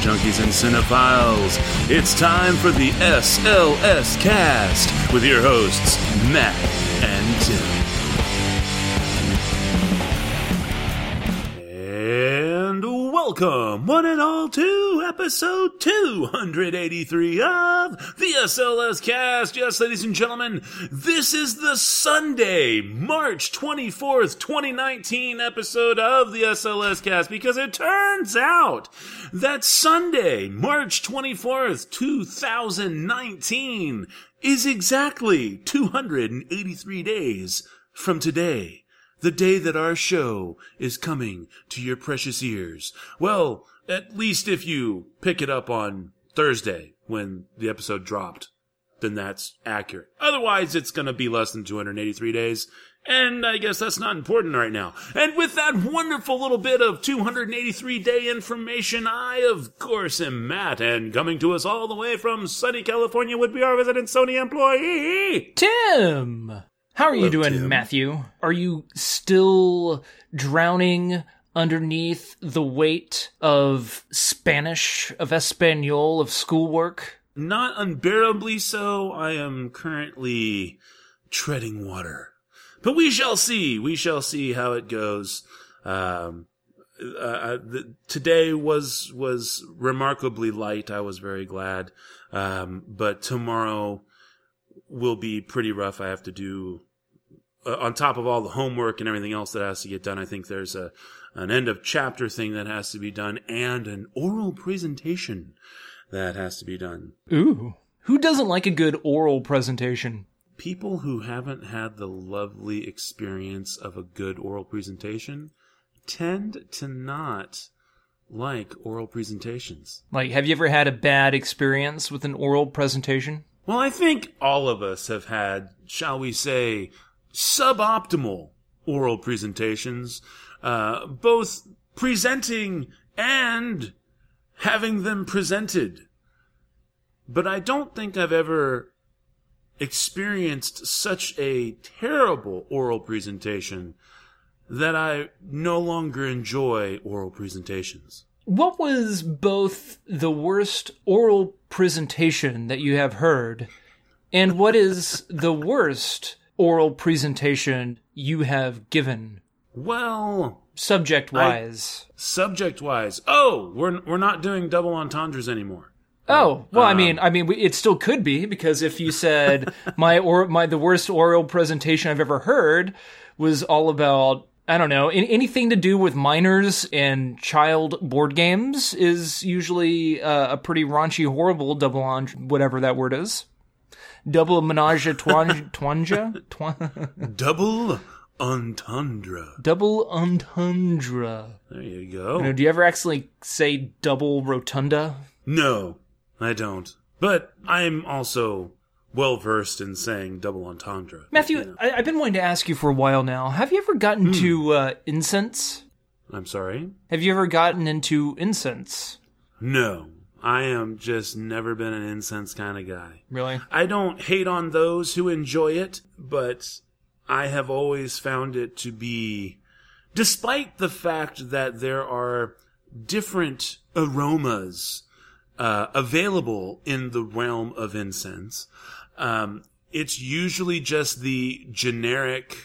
junkies and cinephiles. It's time for the SLS cast with your hosts, Matt and Tim. Welcome, one and all, to episode 283 of the SLS cast. Yes, ladies and gentlemen, this is the Sunday, March 24th, 2019 episode of the SLS cast because it turns out that Sunday, March 24th, 2019 is exactly 283 days from today the day that our show is coming to your precious ears. Well, at least if you pick it up on Thursday when the episode dropped, then that's accurate. Otherwise, it's going to be less than 283 days. And I guess that's not important right now. And with that wonderful little bit of 283 day information, I, of course, am Matt, and coming to us all the way from sunny California would be our resident Sony employee. Tim! How are you doing, Tim. Matthew? Are you still drowning underneath the weight of Spanish, of Espanol, of schoolwork? Not unbearably so. I am currently treading water. But we shall see. We shall see how it goes. Um, uh, uh, the, today was was remarkably light. I was very glad. Um, but tomorrow will be pretty rough. I have to do uh, on top of all the homework and everything else that has to get done. I think there's a an end of chapter thing that has to be done and an oral presentation that has to be done. Ooh. Who doesn't like a good oral presentation? people who haven't had the lovely experience of a good oral presentation tend to not like oral presentations. Like, have you ever had a bad experience with an oral presentation? Well, I think all of us have had, shall we say, suboptimal oral presentations, uh, both presenting and having them presented. But I don't think I've ever experienced such a terrible oral presentation that I no longer enjoy oral presentations. What was both the worst oral presentation that you have heard, and what is the worst oral presentation you have given, Well, subject wise? subject wise, oh, we're we're not doing double entendres anymore. Oh well, I Um, mean, I mean, it still could be because if you said my or my the worst oral presentation I've ever heard was all about I don't know an- anything to do with minors and child board games is usually uh, a pretty raunchy, horrible double on whatever that word is. Double menage a twan- twanja Twan- Double entendre. double entendre. There you You know, go. do you ever actually say double rotunda? No, I don't. But I'm also well versed in saying double entendre. Matthew, You know. I, I've been wanting to ask you for a while now. Have you ever gotten to uh, incense? I'm sorry. Have you ever gotten into incense? No, I am just never been an incense kind of guy. Really? I don't hate on those who enjoy it, but I have always found it to be, despite the fact that there are different aromas uh, available in the realm of incense, um, it's usually just the generic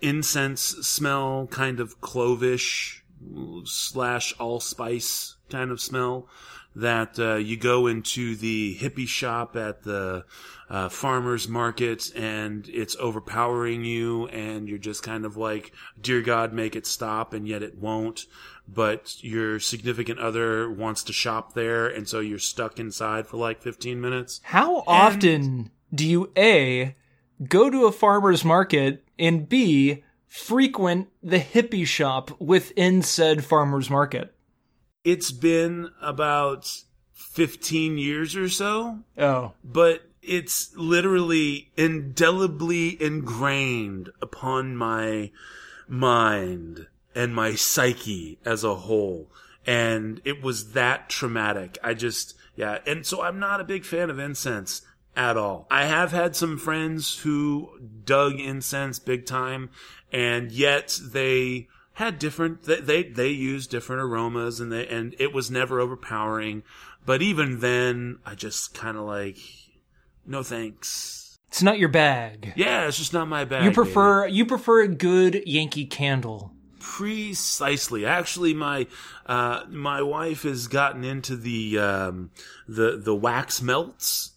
incense smell, kind of clovish slash allspice kind of smell that uh, you go into the hippie shop at the uh, farmer's market and it's overpowering you and you're just kind of like, dear God, make it stop and yet it won't. But your significant other wants to shop there and so you're stuck inside for like 15 minutes. How often do you A, go to a farmer's market, and B, frequent the hippie shop within said farmer's market? It's been about 15 years or so. Oh. but it's literally indelibly ingrained upon my mind and my psyche as a whole. And it was that traumatic. I just, yeah. And so I'm not a big fan of incense at all. I have had some friends who dug incense big time and yet they had different. They they, they used different aromas, and they and it was never overpowering. But even then, I just kind of like, no thanks. It's not your bag. Yeah, it's just not my bag. You baby. prefer you prefer a good Yankee candle. Precisely. Actually, my uh, my wife has gotten into the um, the the wax melts,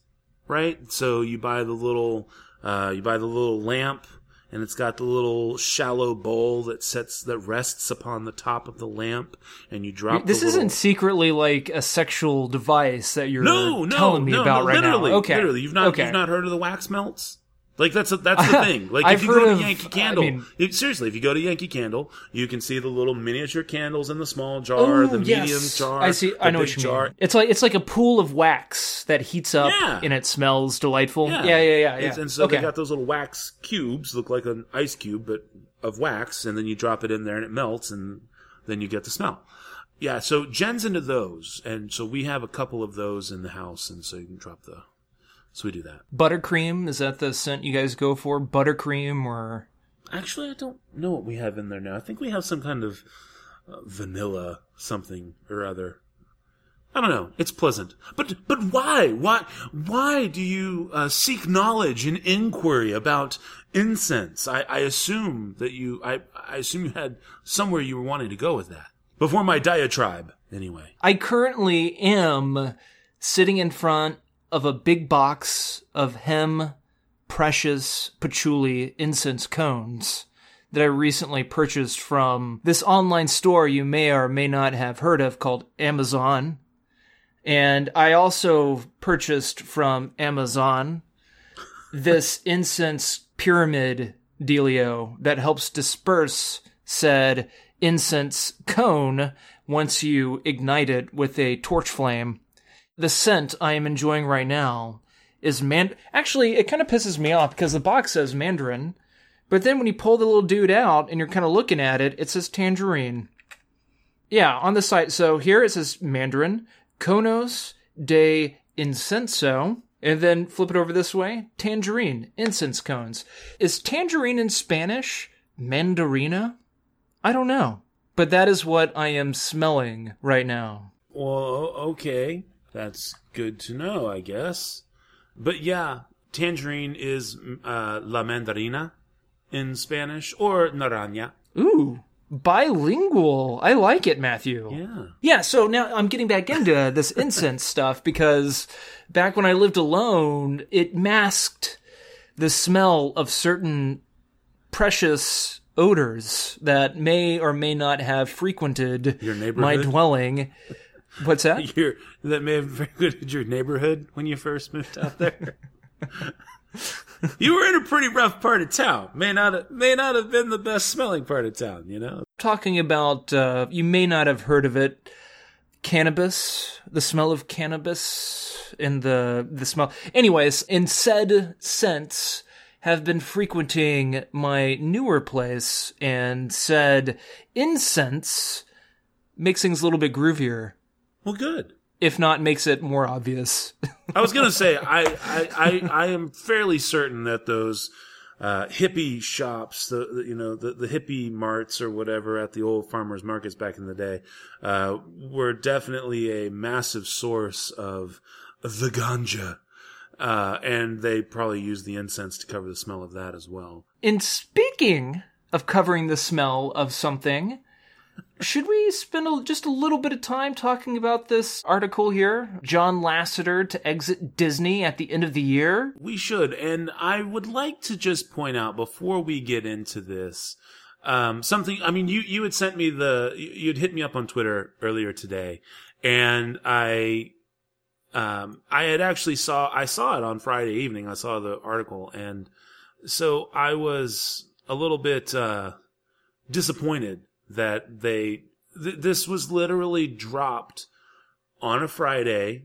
right? So you buy the little uh, you buy the little lamp, and it's got the little shallow bowl that sets that rests upon the top of the lamp, and you drop. This isn't secretly like a sexual device that you're no, no, telling me no, about no, right literally, now. Okay, literally, you've not okay. you've not heard of the wax melts. Like that's a, that's the thing. Like if you go to of- Yankee I Candle, mean- it- seriously, if you go to Yankee Candle, you can see the little miniature candles in the small jar, Oh, the yes. medium jar. I see. the I know big what you jar. mean. It's like it's like a pool of wax that heats up Yeah. and it smells delightful. Yeah, yeah, yeah, yeah. It's- And so okay. they got those little wax cubes, look like an ice cube, but of wax, and then you drop it in there and it melts, and then you get the smell. Yeah, so Jen's into those, and so we have a couple of those in the house, and so you can drop the. So we do that. Buttercream is that the scent you guys go for? Buttercream or Actually, I don't know what we have in there now. I think we have some kind of uh, vanilla something or other. I don't know. It's pleasant, but but why? Why why do you uh, seek knowledge and inquiry about incense? I, I assume that you I I assume you had somewhere you were wanting to go with that before my diatribe. Anyway, I currently am sitting in front of a big box of hem precious patchouli incense cones that I recently purchased from this online store you may or may not have heard of called Amazon. And I also purchased from Amazon this incense pyramid dealio that helps disperse said incense cone once you ignite it with a torch flame. The scent I am enjoying right now is man. Actually, it kind of pisses me off because the box says mandarin, but then when you pull the little dude out and you're kind of looking at it, it says tangerine. Yeah, on the site. So here it says mandarin, conos de incenso, and then flip it over this way, tangerine, incense cones. Is tangerine in Spanish mandarina? I don't know. But that is what I am smelling right now. well, okay, that's good to know, I guess. But yeah, tangerine is uh, la mandarina in Spanish or naranja. Ooh, bilingual. I like it, Matthew. Yeah. Yeah, so now I'm getting back into this incense stuff because back when I lived alone, it masked the smell of certain precious odors that may or may not have frequented my dwelling. What's that? Your, that may have frequented your neighborhood when you first moved out there. you were in a pretty rough part of town. May not have, may not have been the best smelling part of town, you know. Talking about, uh, you may not have heard of it, cannabis, the smell of cannabis, and the the smell. Anyways, in said sense, have been frequenting my newer place and said incense makes things a little bit groovier, Well, good. if not makes it more obvious. I was gonna say I, I, I, I am fairly certain that those uh, hippie shops, the, the you know the, the hippie marts or whatever at the old farmers markets back in the day, uh, were definitely a massive source of the ganja, uh, and they probably used the incense to cover the smell of that as well. In speaking of covering the smell of something, should we spend a, just a little bit of time talking about this article here? John Lasseter to exit Disney at the end of the year? We should, and I would like to just point out before we get into this, um, something. I mean, you you had sent me the you- you'd hit me up on Twitter earlier today, and I, um, I had actually saw I saw it on Friday evening. I saw the article, and so I was a little bit uh, disappointed that they th- this was literally dropped on a Friday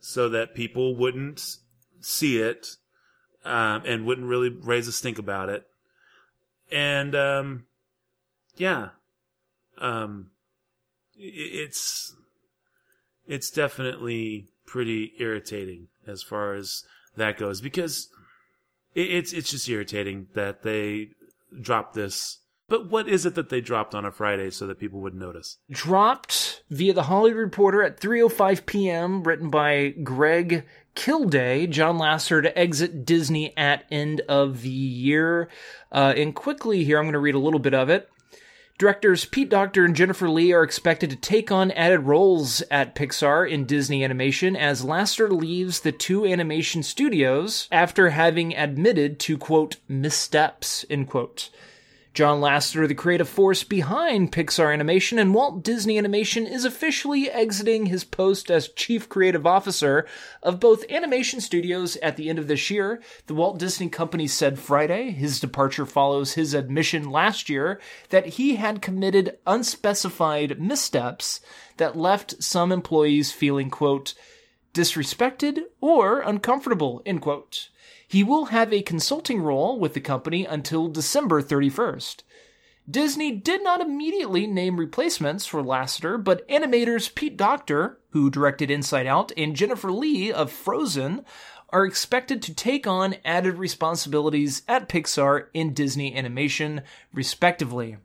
so that people wouldn't see it um, and wouldn't really raise a stink about it. And um, yeah, um, it's it's definitely pretty irritating as far as that goes because it, it's it's just irritating that they dropped this. But what is it that they dropped on a Friday so that people would notice? Dropped via the Hollywood Reporter at 3:05 p.m. Written by Greg Kilday, John Lasseter to exit Disney at end of the year. Uh, and quickly here, I'm going to read a little bit of it. Directors Pete Docter and Jennifer Lee are expected to take on added roles at Pixar in Disney Animation as Lasseter leaves the two animation studios after having admitted to, quote, missteps, end quote. John Lasseter, the creative force behind Pixar Animation and Walt Disney Animation, is officially exiting his post as chief creative officer of both animation studios at the end of this year. The Walt Disney Company said Friday his departure follows his admission last year that he had committed unspecified missteps that left some employees feeling, quote, disrespected or uncomfortable, end quote. He will have a consulting role with the company until December 31st. Disney did not immediately name replacements for Lasseter, but animators Pete Docter, who directed Inside Out, and Jennifer Lee of Frozen are expected to take on added responsibilities at Pixar and Disney Animation, respectively.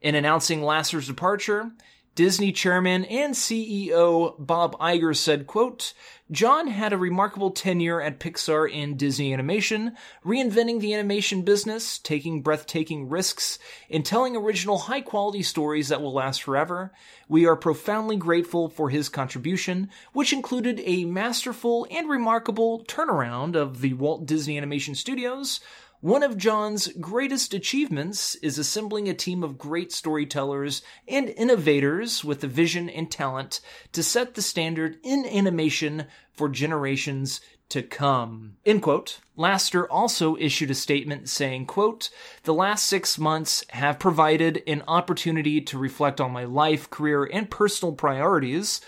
In announcing Lasseter's departure, Disney chairman and CEO Bob Iger said, quote, John had a remarkable tenure at Pixar and Disney Animation, reinventing the animation business, taking breathtaking risks, and telling original high quality stories that will last forever. We are profoundly grateful for his contribution, which included a masterful and remarkable turnaround of the Walt Disney Animation Studios, one of John's greatest achievements is assembling a team of great storytellers and innovators with the vision and talent to set the standard in animation for generations to come. End quote. Lasseter also issued a statement saying, quote, The last six months have provided an opportunity to reflect on my life, career, and personal priorities.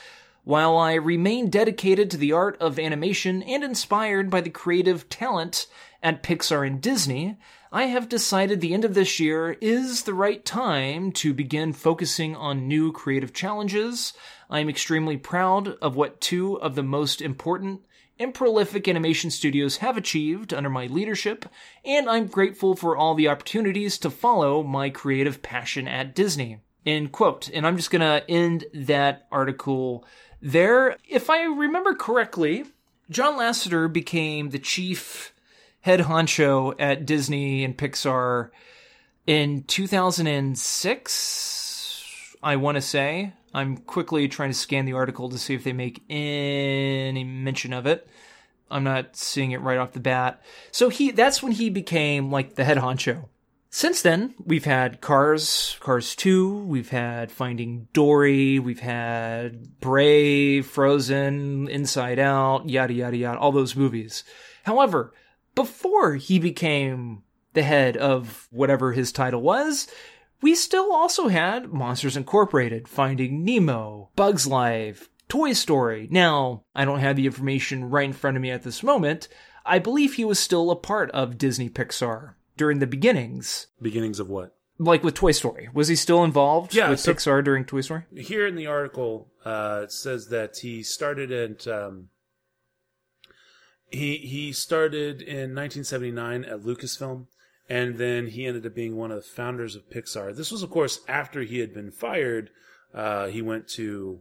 While I remain dedicated to the art of animation and inspired by the creative talent at Pixar and Disney, I have decided the end of this year is the right time to begin focusing on new creative challenges. I am extremely proud of what two of the most important and prolific animation studios have achieved under my leadership, and I'm grateful for all the opportunities to follow my creative passion at Disney. End quote. And I'm just gonna end that article there. If I remember correctly, John Lasseter became the chief head honcho at Disney and Pixar in 2006, I want to say. I'm quickly trying to scan the article to see if they make any mention of it. I'm not seeing it right off the bat. So he that's when he became like the head honcho. Since then, we've had Cars, Cars 2, we've had Finding Dory, we've had Brave, Frozen, Inside Out, yada yada yada, all those movies. However, before he became the head of whatever his title was, we still also had Monsters Incorporated, Finding Nemo, Bugs Life, Toy Story. Now, I don't have the information right in front of me at this moment. I believe he was still a part of Disney Pixar during the beginnings. Beginnings of what? Like with Toy Story. Was he still involved Yeah, with so- Pixar during Toy Story? Here in the article, uh, it says that he started at um, he he started in 1979 at Lucasfilm, and then he ended up being one of the founders of Pixar. This was, of course, after he had been fired. Uh, he went to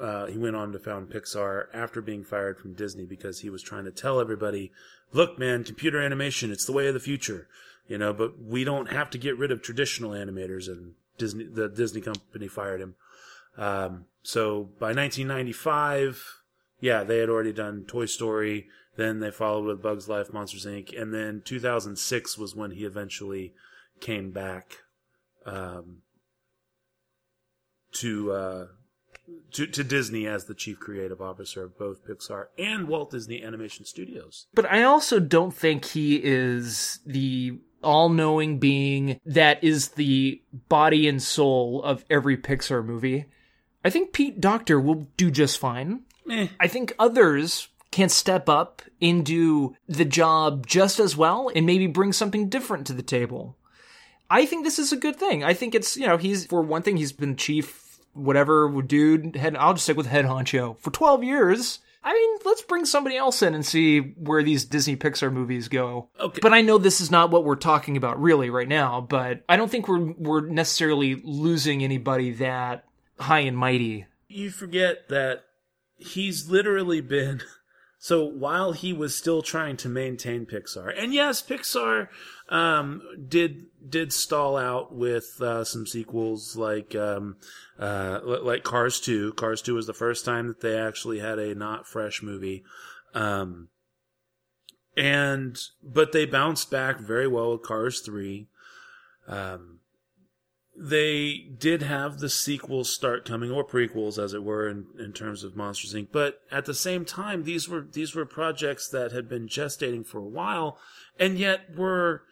uh, he went on to found Pixar after being fired from Disney because he was trying to tell everybody, "Look, man, computer animation, it's the way of the future." You know, but we don't have to get rid of traditional animators, and Disney the Disney company fired him. Um, so by 1995, yeah, they had already done Toy Story. Then they followed with Bugs Life, Monsters Inc., and then 2006 was when he eventually came back um, to uh, to to Disney as the chief creative officer of both Pixar and Walt Disney Animation Studios. But I also don't think he is the all knowing being that is the body and soul of every Pixar movie. I think Pete Docter will do just fine. Eh, I think others can step up and do the job just as well and maybe bring something different to the table. I think this is a good thing. I think it's, you know, he's, for one thing, he's been chief, whatever dude, head, I'll just stick with head honcho for 12 years. I mean, let's bring somebody else in and see where these Disney Pixar movies go. Okay. But I know this is not what we're talking about really right now, but I don't think we're we're necessarily losing anybody that high and mighty. You forget that he's literally been so while he was still trying to maintain Pixar, and yes, Pixar um, did did stall out with uh, some sequels like um, uh, like Cars Two. Cars Two was the first time that they actually had a not fresh movie, um, and but they bounced back very well with Cars Three. Um, they did have the sequels start coming or prequels as it were in, in terms of monsters inc. But at the same time these were these were projects that had been gestating for a while and yet were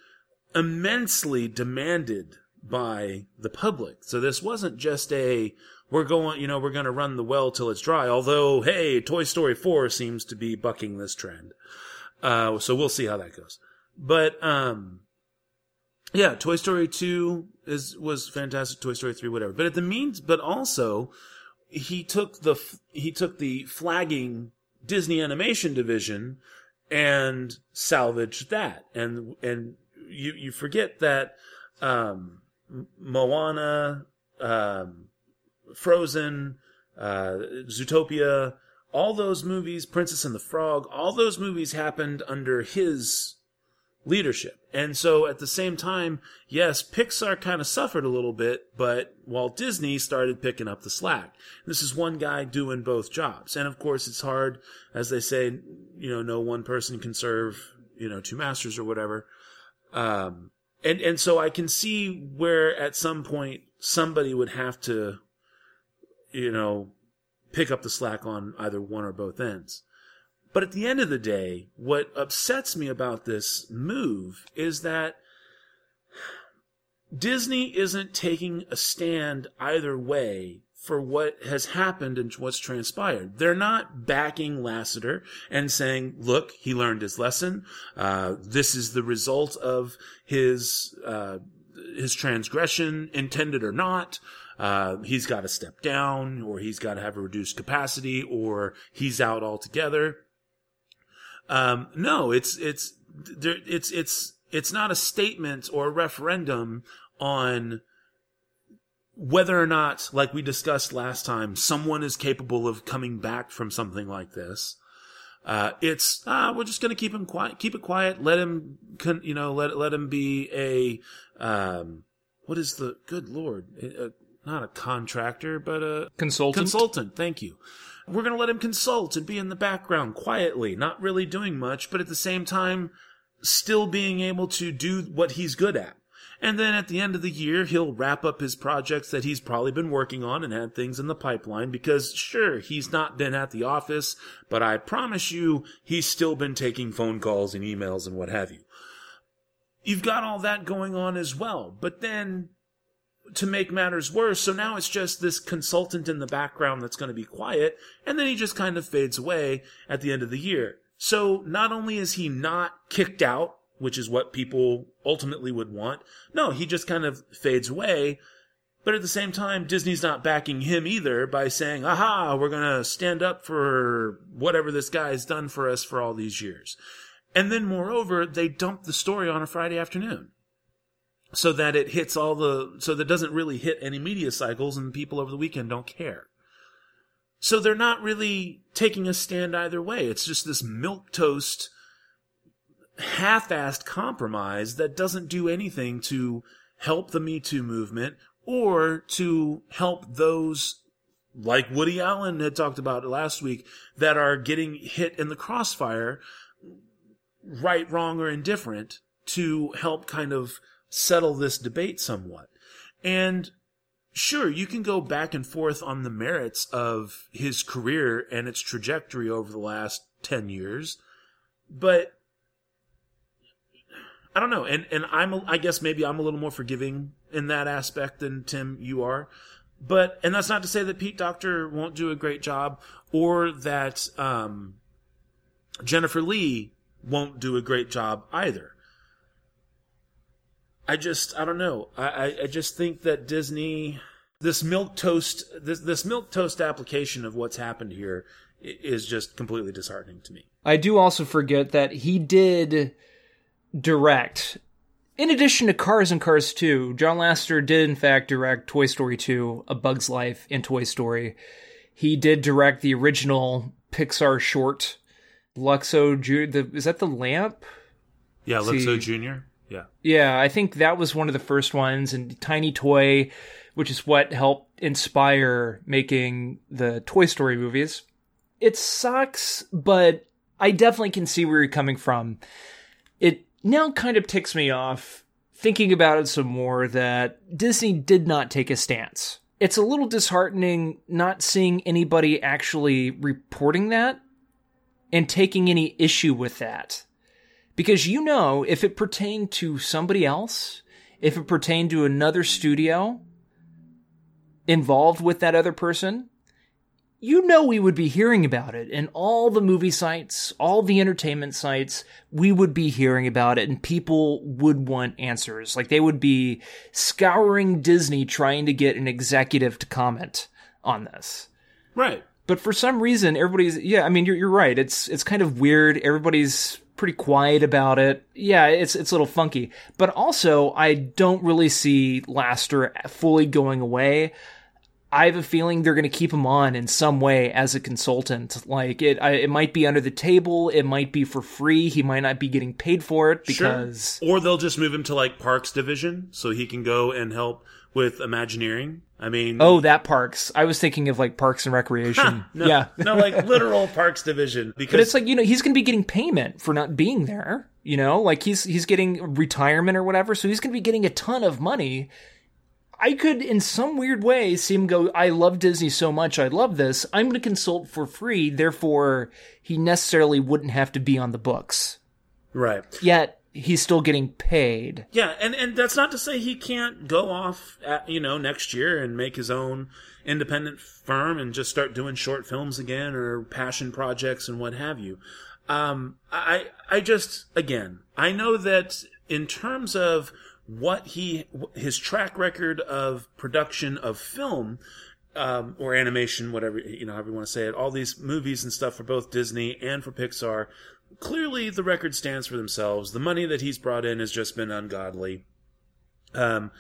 immensely demanded by the public. So this wasn't just a we're going you know we're going to run the well till it's dry although hey toy story 4 seems to be bucking this trend. Uh, so we'll see how that goes. But um yeah, Toy Story two is was fantastic. Toy Story three, whatever. But at the means, but also he took the he took the flagging Disney animation division and salvaged that. And and you you forget that um, Moana, um, Frozen, uh, Zootopia, all those movies, Princess and the Frog, all those movies happened under his leadership. And so at the same time, yes, Pixar kind of suffered a little bit, but Walt Disney started picking up the slack. This is one guy doing both jobs. And of course, it's hard, as they say, you know, no one person can serve, you know, two masters or whatever. Um, and, and so I can see where at some point somebody would have to, you know, pick up the slack on either one or both ends. But at the end of the day, what upsets me about this move is that Disney isn't taking a stand either way for what has happened and what's transpired. They're not backing Lasseter and saying, look, he learned his lesson. Uh, this is the result of his, uh, his transgression, intended or not. Uh, he's got to step down or he's got to have a reduced capacity or he's out altogether. Um, no, it's it's it's it's it's not a statement or a referendum on whether or not, like we discussed last time, someone is capable of coming back from something like this. Uh, it's ah, we're just going to keep him quiet, keep it quiet, let him, con- you know, let let him be a um, what is the good lord, uh, not a contractor, but a consultant. Consultant, thank you. We're going to let him consult and be in the background quietly, not really doing much, but at the same time, still being able to do what he's good at. And then at the end of the year, he'll wrap up his projects that he's probably been working on and had things in the pipeline because sure, he's not been at the office, but I promise you, he's still been taking phone calls and emails and what have you. You've got all that going on as well, but then to make matters worse, so now it's just this consultant in the background that's going to be quiet, and then he just kind of fades away at the end of the year. So not only is he not kicked out, which is what people ultimately would want, no, he just kind of fades away. But at the same time, Disney's not backing him either by saying, aha, we're going to stand up for whatever this guy's done for us for all these years. And then moreover, they dump the story on a Friday afternoon so that it hits all the so that doesn't really hit any media cycles and people over the weekend don't care. So they're not really taking a stand either way. It's just this milquetoast half-assed compromise that doesn't do anything to help the me too movement or to help those like Woody Allen had talked about last week that are getting hit in the crossfire right wrong or indifferent to help kind of settle this debate somewhat. And sure, you can go back and forth on the merits of his career and its trajectory over the last 10 years, but I don't know. And, and I'm, I guess maybe I'm a little more forgiving in that aspect than Tim, you are. But, and that's not to say that Pete Docter won't do a great job or that, um, Jennifer Lee won't do a great job either. I just I don't know. I, I just think that Disney this milquetoast this this milquetoast application of what's happened here is just completely disheartening to me. I do also forget that he did direct. In addition to Cars and Cars 2, John Lasseter did in fact direct Toy Story 2, A Bug's Life, and Toy Story. He did direct the original Pixar short, Luxo. Jr. the, is that the lamp? Yeah, See- Luxo Jr. Yeah. Yeah, I think that was one of the first ones, and Tiny Toy, which is what helped inspire making the Toy Story movies. It sucks, but I definitely can see where you're coming from. It now kind of ticks me off thinking about it some more that Disney did not take a stance. It's a little disheartening not seeing anybody actually reporting that and taking any issue with that. Because you know, if it pertained to somebody else, if it pertained to another studio involved with that other person, you know we would be hearing about it. in all the movie sites, all the entertainment sites, we would be hearing about it and people would want answers. Like they would be scouring Disney trying to get an executive to comment on this. Right. But for some reason, everybody's yeah. I mean, you're you're right. It's it's kind of weird. Everybody's pretty quiet about it. Yeah, it's it's a little funky. But also, I don't really see Laster fully going away. I have a feeling they're going to keep him on in some way as a consultant. Like it, I, it might be under the table. It might be for free. He might not be getting paid for it because Or they'll just move him to like Parks Division so he can go and help with Imagineering. I mean, oh, that parks. I was thinking of like Parks and Recreation. no, yeah, no, like literal Parks Division because But it's like you know he's going to be getting payment for not being there. You know, like he's he's getting retirement or whatever, so he's going to be getting a ton of money. I could, in some weird way, see him go. I love Disney so much. I love this. I'm going to consult for free. Therefore, he necessarily wouldn't have to be on the books. right. Yet he's still getting paid. Yeah, and and that's not to say he can't go off, at, you know, next year and make his own independent firm and just start doing short films again or passion projects and what have you. Um, I I just again I know that in terms of what he his track record of production of film um, or animation, whatever you know, however you want to say it, all these movies and stuff for both Disney and for Pixar. Clearly, the record stands for themselves. The money that he's brought in has just been ungodly. Um,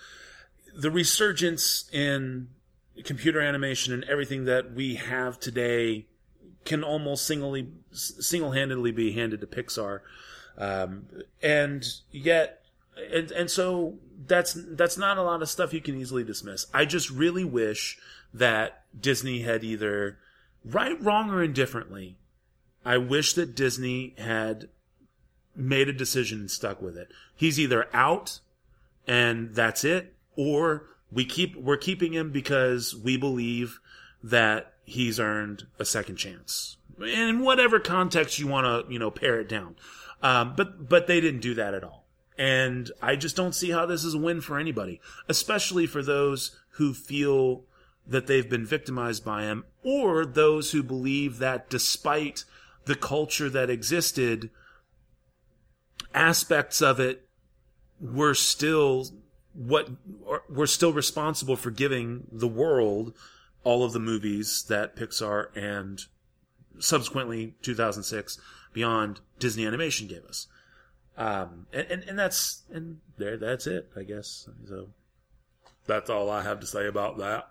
the resurgence in computer animation and everything that we have today can almost singly, single-handedly be handed to Pixar, um, and yet, and and so that's that's not a lot of stuff you can easily dismiss. I just really wish that Disney had either right, wrong, or indifferently. I wish that Disney had made a decision and stuck with it. He's either out and that's it, or we keep we're keeping him because we believe that he's earned a second chance. In whatever context you want to, you know, pare it down. Um, but but they didn't do that at all. And I just don't see how this is a win for anybody, especially for those who feel that they've been victimized by him or those who believe that despite the culture that existed, aspects of it were still what we're still responsible for giving the world all of the movies that Pixar and subsequently 2006 beyond Disney Animation gave us. Um, and, and, and that's, and there, that's it, I guess. So that's all I have to say about that.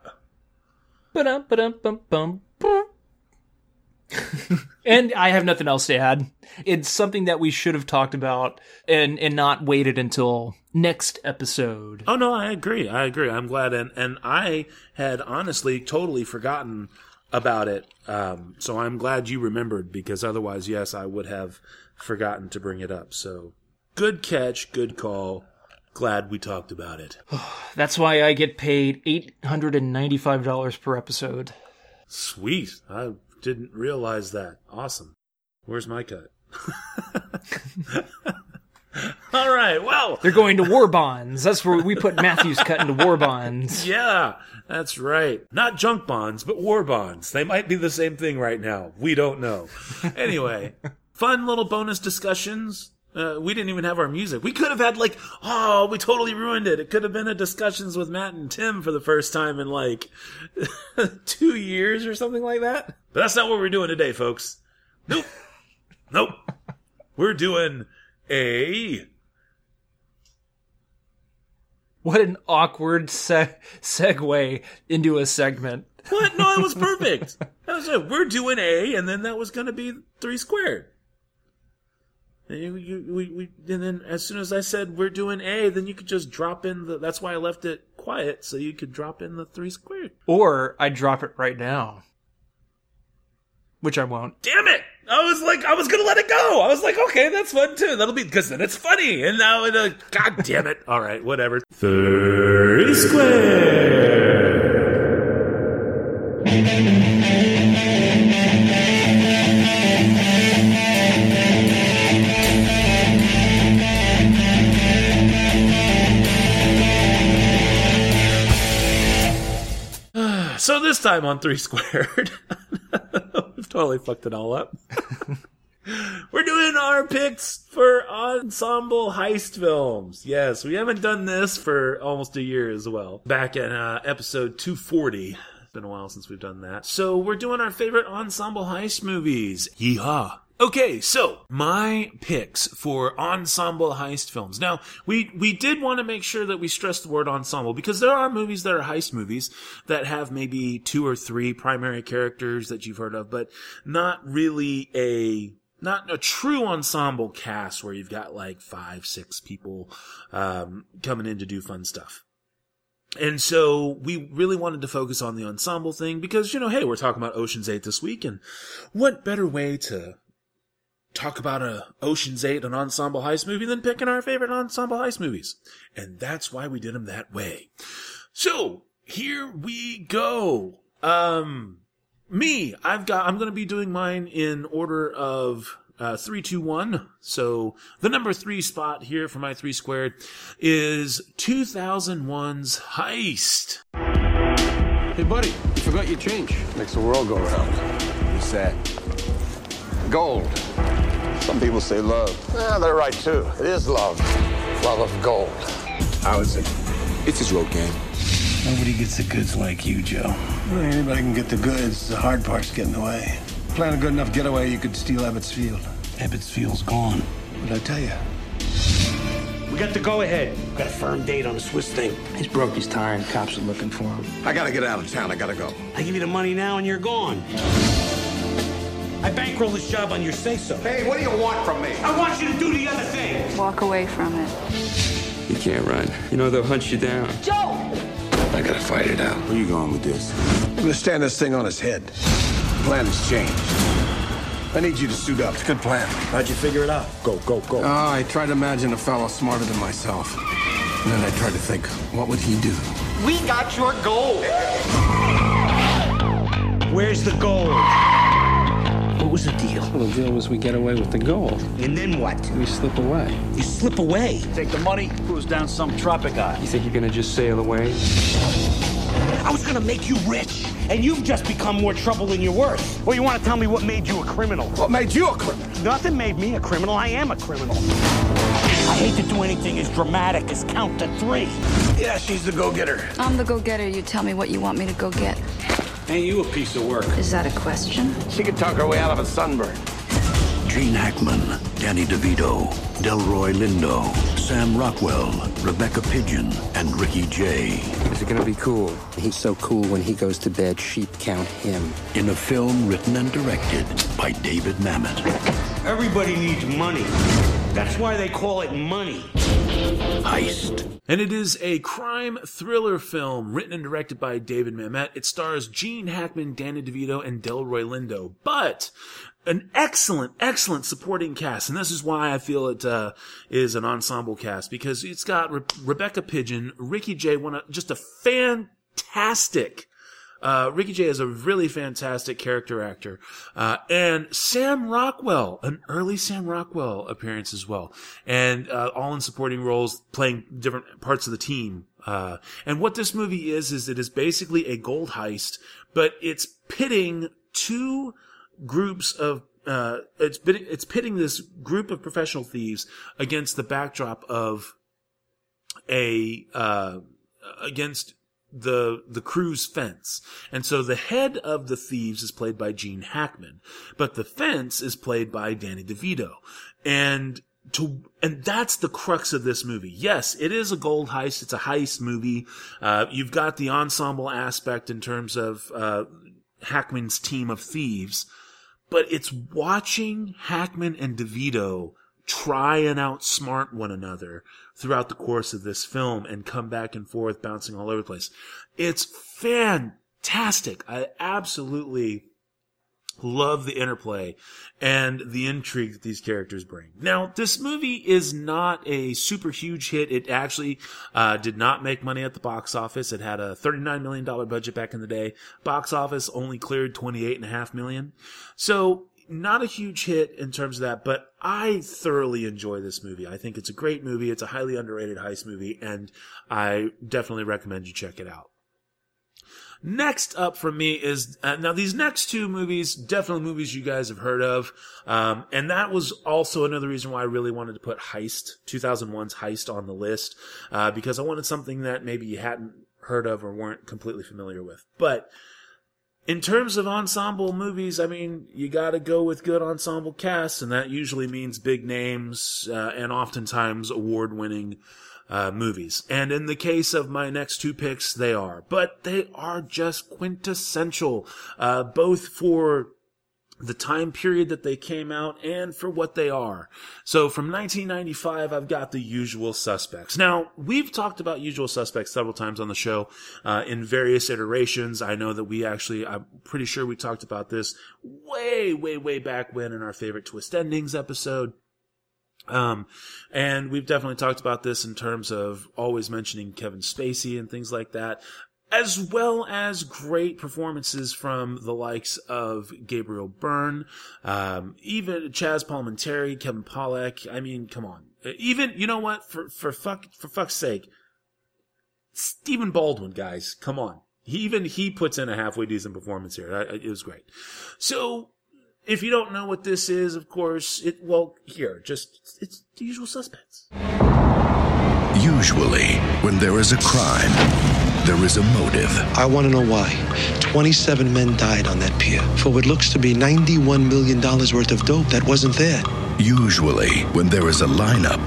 Ba-dum, ba-dum, bum, bum, bum. and I have nothing else to add. It's something that we should have talked about and and not waited until next episode. Oh no, I agree. I agree. I'm glad, and and I had honestly totally forgotten about it. Um, so I'm glad you remembered because otherwise, yes, I would have forgotten to bring it up. So good catch, good call. Glad we talked about it. That's why I get paid eight hundred and ninety five dollars per episode. Sweet. I didn't realize that. Awesome. Where's my cut? All right. Well, They're going to war bonds. That's where we put Matthew's cut into war bonds. Yeah, that's right. Not junk bonds, but war bonds. They might be the same thing right now. We don't know. Anyway, fun little bonus discussions Uh, we didn't even have our music. We could have had like, oh, we totally ruined it. It could have been a discussions with Matt and Tim for the first time in like two years or something like that. But that's not what we're doing today, folks. Nope. nope. We're doing a What an awkward se- segue into a segment. what? No, it was perfect. That was it. We're doing a, and then that was going to be three squared. And, you, you, we, we, and then as soon as I said we're doing a, then you could just drop in the. That's why I left it quiet, so you could drop in the three squared. Or I drop it right now. Which I won't. Damn it! I was like, I was gonna let it go. I was like, okay, that's fun too. That'll be because then it's funny. And now, it, uh, god damn it! All right, whatever. Three squared. This time on Three Squared, we've totally fucked it all up. We're doing our picks for ensemble heist films. Yes, we haven't done this for almost a year as well. Back in uh, episode 240. It's been a while since we've done that. So we're doing our favorite ensemble heist movies. Yeehaw. Okay, so my picks for ensemble heist films. Now, we we did want to make sure that we stress the word ensemble because there are movies that are heist movies that have maybe two or three primary characters that you've heard of, but not really a not a true ensemble cast where you've got like five, six people um, coming in to do fun stuff. And so we really wanted to focus on the ensemble thing because, you know, hey, we're talking about Ocean's 8 this week and what better way to talk about a Ocean's 8, an ensemble heist movie than picking our favorite ensemble heist movies. And that's why we did them that way. So here we go. Um, me, I've got, I'm going to be doing mine in order of uh, three, two, one. So the number three spot here for my three squared is 2001's Heist. Hey, buddy, you forgot your change. Makes the world go round. What's that? Gold. Some people say love. Yeah, they're right too. It is love. Love of gold. How is it? It's his road game. Nobody gets the goods like you, Joe. Well, anybody can get the goods. The hard part's getting away. Plan a good enough getaway, you could steal Ebbets Field. Ebbets Field's gone. What'd I tell you? We got the go ahead. Got a firm date on the Swiss thing. He's broke, he's tired. Cops are looking for him. I gotta get out of town. I gotta go. I give you the money now and you're gone. I bankroll this job on your say so. Hey, what do you want from me? I want you to do the other thing. Walk away from it. You can't run. You know they'll hunt you down. Joe! I gotta fight it out. Where you going with this? I'm gonna stand this thing on his head. The plan has changed. I need you to suit up. It's a good plan. How'd you figure it out? Go, go, go. Oh, I tried to imagine a fellow smarter than myself. And then I tried to think, what would he do? We got your gold. Where's the gold? What was the deal? Well, the deal was we get away with the gold. And then what? We slip away. You slip away. Take the money, cruise down some tropic island. You think you're gonna just sail away? I was gonna make you rich, and you've just become more trouble than you're worth. Well, you want to tell me what made you a criminal? What made you a criminal? Nothing made me a criminal. I am a criminal. I hate to do anything as dramatic as count to three. Yeah, she's the go-getter. I'm the go-getter. You tell me what you want me to go get. Ain't you a piece of work? Is that a question? She could talk her way out of a sunburn. Gene Hackman, Danny DeVito, Delroy Lindo, Sam Rockwell, Rebecca Pidgeon, and Ricky Jay. Is it gonna be cool? He's so cool when he goes to bed, sheep count him. In a film written and directed by David Mamet. Everybody needs money. That's why they call it money. Heist. And it is a crime thriller film written and directed by David Mamet. It stars Gene Hackman, Danny DeVito, and Delroy Lindo. But an excellent, excellent supporting cast. And this is why I feel it uh, is an ensemble cast because it's got Re- Rebecca Pidgeon, Ricky Jay, one of, just a fantastic uh, Ricky Jay is a really fantastic character actor. Uh, and Sam Rockwell, an early Sam Rockwell appearance as well. And, uh, all in supporting roles playing different parts of the team. Uh, and what this movie is, is it is basically a gold heist, but it's pitting two groups of uh, it's it's pitting this group of professional thieves against the backdrop of a uh, against the the crew's fence. And so the head of the thieves is played by Gene Hackman, but the fence is played by Danny DeVito. And to and that's the crux of this movie. Yes, it is a gold heist. It's a heist movie. Uh, you've got the ensemble aspect in terms of uh, Hackman's team of thieves, but it's watching Hackman and DeVito try and outsmart one another throughout the course of this film and come back and forth, bouncing all over the place. It's fantastic. I absolutely love the interplay and the intrigue that these characters bring. Now, this movie is not a super huge hit. It actually uh, did not make money at the box office. It had a $39 million budget back in the day. Box office only cleared 28.5 million. So not a huge hit in terms of that, but I thoroughly enjoy this movie. I think it's a great movie. It's a highly underrated heist movie, and I definitely recommend you check it out. Next up for me is uh, now these next two movies, definitely movies you guys have heard of, um, and that was also another reason why I really wanted to put Heist, 2001's Heist, on the list uh, because I wanted something that maybe you hadn't heard of or weren't completely familiar with. But in terms of ensemble movies, I mean, you got to go with good ensemble casts, and that usually means big names uh, and oftentimes award-winning uh, movies. And in the case of my next two picks, they are. But they are just quintessential, uh, both for the time period that they came out and for what they are. So from 1995, I've got the usual suspects. Now, we've talked about usual suspects several times on the show, uh, in various iterations. I know that we actually, I'm pretty sure we talked about this way, way, way back when in our favorite twist endings episode. Um, and we've definitely talked about this in terms of always mentioning Kevin Spacey and things like that, as well as great performances from the likes of Gabriel Byrne, um, even Chaz Palminteri, Kevin Pollak. I mean, come on. Even, you know what? For, for fuck, for fuck's sake. Stephen Baldwin, guys, come on. He, even he puts in a halfway decent performance here. It was great. So, if you don't know what this is, of course, it, well, here, just, it's the usual suspects. Usually, when there is a crime, there is a motive. I want to know why. 27 men died on that pier for what looks to be $91 million worth of dope that wasn't there. Usually, when there is a lineup,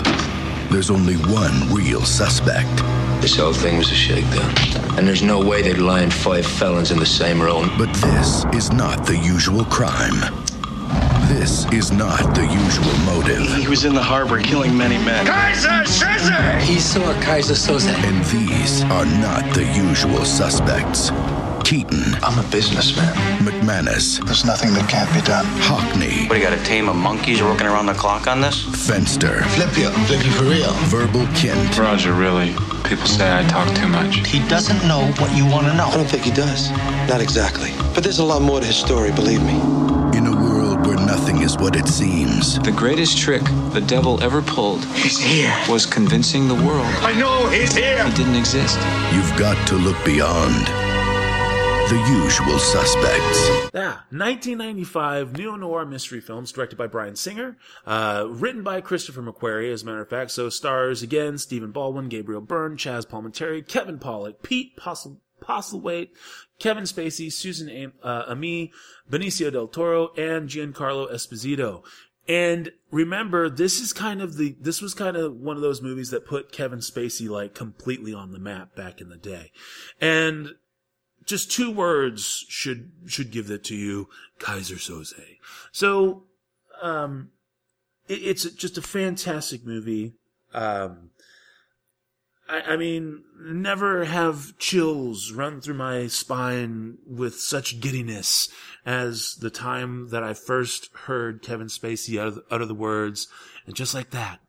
there's only one real suspect. This whole thing was a shakedown. And there's no way they'd line five felons in the same row. But this is not the usual crime. This is not the usual motive. He was in the harbor killing many men. Keyser Söze! He saw Keyser Söze. And these are not the usual suspects. Keaton. I'm a businessman. McManus. There's nothing that can't be done. Hockney. What, you got a team of monkeys working around the clock on this? Fenster. Flip you. Flip you for real. Verbal Kint. Roger, really. People say I talk too much. He doesn't know what you want to know. I don't think he does. Not exactly. But there's a lot more to his story, believe me. Nothing is what it seems. The greatest trick the devil ever pulled he's here. was convincing the world. I know he's here. He didn't exist. You've got to look beyond the usual suspects. Yeah, 1995 neo noir mystery films directed by Bryan Singer, uh, written by Christopher McQuarrie, as a matter of fact. So stars again Stephen Baldwin, Gabriel Byrne, Chaz Palminteri, Kevin Pollak, Pete Postle, Postlethwaite, Kevin Spacey, Susan uh, Ami, Benicio del Toro, and Giancarlo Esposito. And remember, this is kind of the, this was kind of one of those movies that put Kevin Spacey like completely on the map back in the day. And just two words should should give that to you Keyser Söze so um it, it's just a fantastic movie um I, I mean never have chills run through my spine with such giddiness as the time that i first heard kevin spacey utter, utter the words and just like that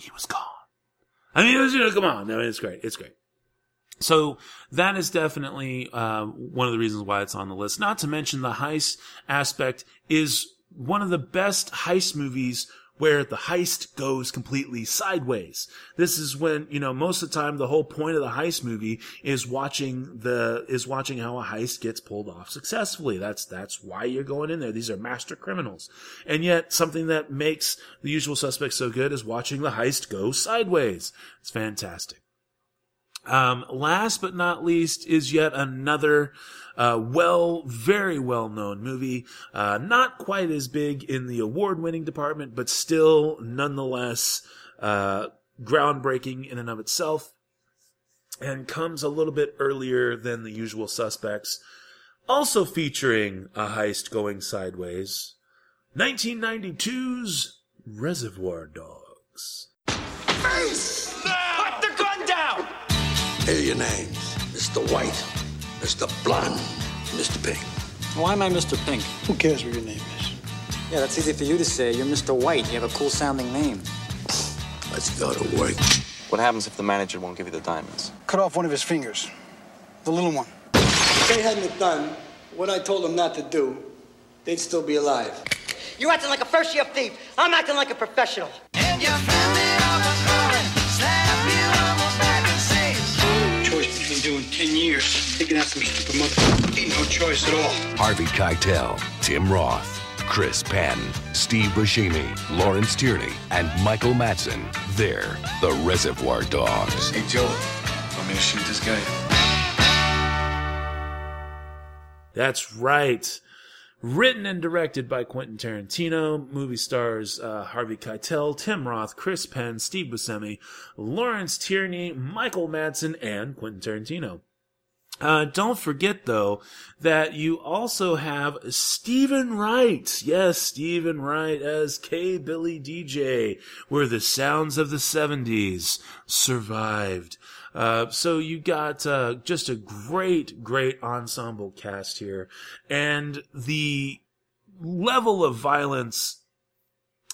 he was gone. I mean it was you know come on. I mean it's great. It's great. So that is definitely uh, one of the reasons why it's on the list. Not to mention the heist aspect is one of the best heist movies where the heist goes completely sideways. This is when, you know, most of the time the whole point of the heist movie is watching the, is watching how a heist gets pulled off successfully. That's, that's why you're going in there. These are master criminals. And yet something that makes the usual suspects so good is watching the heist go sideways. It's fantastic. Um, last but not least is yet another uh, well, very well known movie. Uh, not quite as big in the award winning department, but still nonetheless uh, groundbreaking in and of itself. And comes a little bit earlier than the usual suspects. Also featuring a heist going sideways. 1992's Reservoir Dogs. Face! Here are your names Mr. White, Mr. Blonde, Mr. Pink. Why am I Mr. Pink? Who cares what your name is? Yeah, that's easy for you to say. You're Mr. White. You have a cool sounding name. Let's go to work. What happens if the manager won't give you the diamonds? Cut off one of his fingers. The little one. If they hadn't done what I told them not to do, they'd still be alive. You're acting like a first year thief. I'm acting like a professional. Years. out some stupid mother. Ain't no choice at all. Harvey Keitel, Tim Roth, Chris Penn, Steve Buscemi, Lawrence Tierney, and Michael Madsen. They're the Reservoir Dogs. Hey, Joe, want me to shoot this guy? That's right. Written and directed by Quentin Tarantino, movie stars uh, Harvey Keitel, Tim Roth, Chris Penn, Steve Buscemi, Lawrence Tierney, Michael Madsen, and Quentin Tarantino. Uh, don't forget though that you also have Steven Wright. Yes, Steven Wright as K. Billy DJ, where the sounds of the 70s survived. Uh, so you got uh, just a great, great ensemble cast here, and the level of violence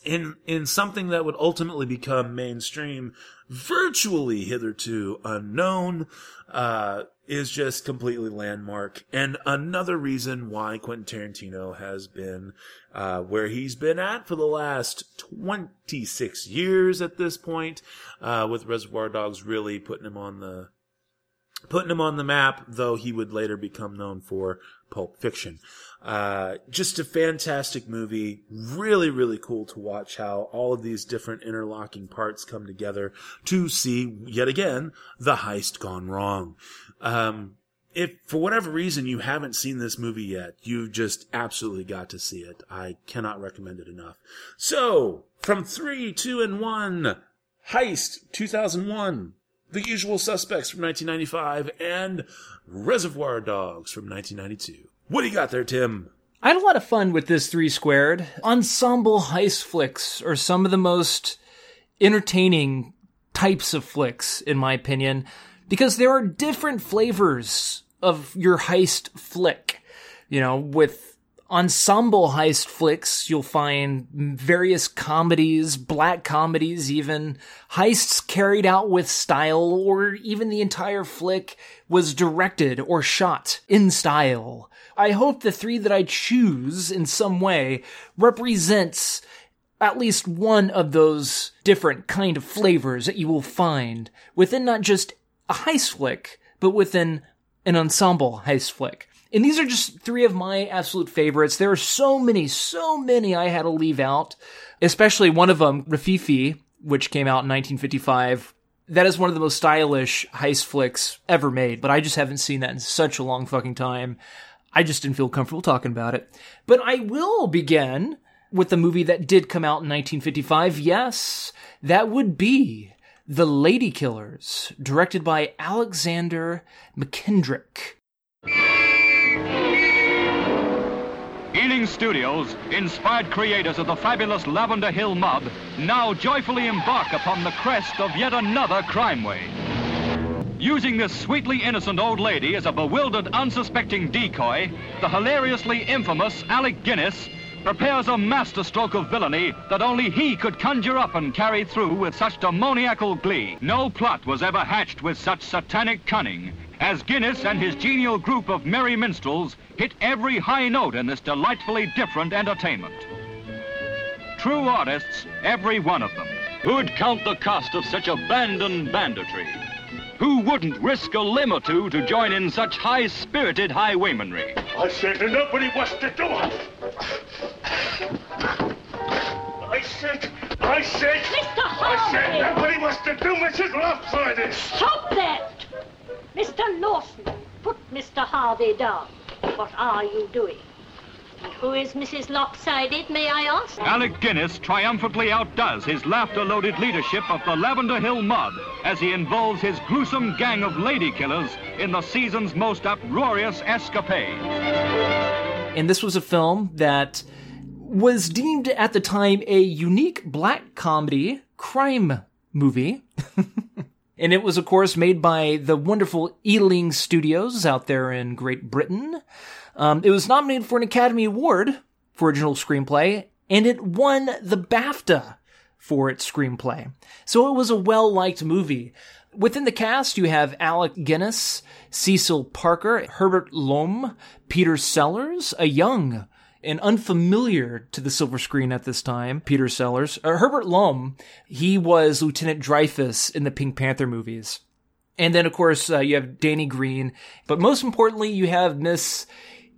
in in something that would ultimately become mainstream, virtually hitherto unknown, uh, is just completely landmark. And another reason why Quentin Tarantino has been uh, where he's been at for the last 26 years at this point, uh, with Reservoir Dogs really putting him on the putting him on the map, though he would later become known for Pulp Fiction. Uh, just a fantastic movie. Really, really cool to watch how all of these different interlocking parts come together to see, yet again, the heist gone wrong. Um, if for whatever reason you haven't seen this movie yet, you've just absolutely got to see it. I cannot recommend it enough. So, from three, two, and one, Heist 2001, The Usual Suspects from 1995, and Reservoir Dogs from 1992. What do you got there, Tim? I had a lot of fun with this three squared. Ensemble heist flicks are some of the most entertaining types of flicks, in my opinion, because there are different flavors of your heist flick. You know, with ensemble heist flicks, you'll find various comedies, black comedies, even heists carried out with style, or even the entire flick was directed or shot in style. I hope the three that I choose in some way represents at least one of those different kind of flavors that you will find within not just a heist flick, but within an ensemble heist flick. And these are just three of my absolute favorites. There are so many, so many I had to leave out, especially one of them, Rififi, which came out in 1955. That is one of the most stylish heist flicks ever made, but I just haven't seen that in such a long fucking time. I just didn't feel comfortable talking about it. But I will begin with the movie that did come out in 1955. Yes, that would be The Lady Killers, directed by Alexander Mackendrick. Ealing Studios, inspired creators of the fabulous Lavender Hill Mob, now joyfully embark upon the crest of yet another crime wave. Using this sweetly innocent old lady as a bewildered, unsuspecting decoy, the hilariously infamous Alec Guinness prepares a masterstroke of villainy that only he could conjure up and carry through with such demoniacal glee. No plot was ever hatched with such satanic cunning as Guinness and his genial group of merry minstrels hit every high note in this delightfully different entertainment. true artists, every one of them. Who'd count the cost of such abandoned banditry? Who wouldn't risk a limb or two to join in such high-spirited highwaymanry? I said nobody was to do it. I said, I said, Mr. Harvey! I said nobody was to do Mrs. Lopsided. Stop that! Mr. Lawson, put Mr. Harvey down. What are you doing? And who is Mrs. Lopsided, may I ask? Alec Guinness triumphantly outdoes his laughter-loaded leadership of the Lavender Hill Mob as he involves his gruesome gang of lady killers in the season's most uproarious escapade. And this was a film that was deemed at the time a unique black comedy crime movie. and it was, of course, made by the wonderful Ealing Studios out there in Great Britain. Um, it was nominated for an Academy Award for original screenplay, and it won the BAFTA for its screenplay. So it was a well liked movie. Within the cast, you have Alec Guinness, Cecil Parker, Herbert Lom, Peter Sellers, a young and unfamiliar to the silver screen at this time, Peter Sellers. Uh, Herbert Lom, he was Lieutenant Dreyfus in the Pink Panther movies. And then, of course, uh, you have Danny Green. But most importantly, you have Miss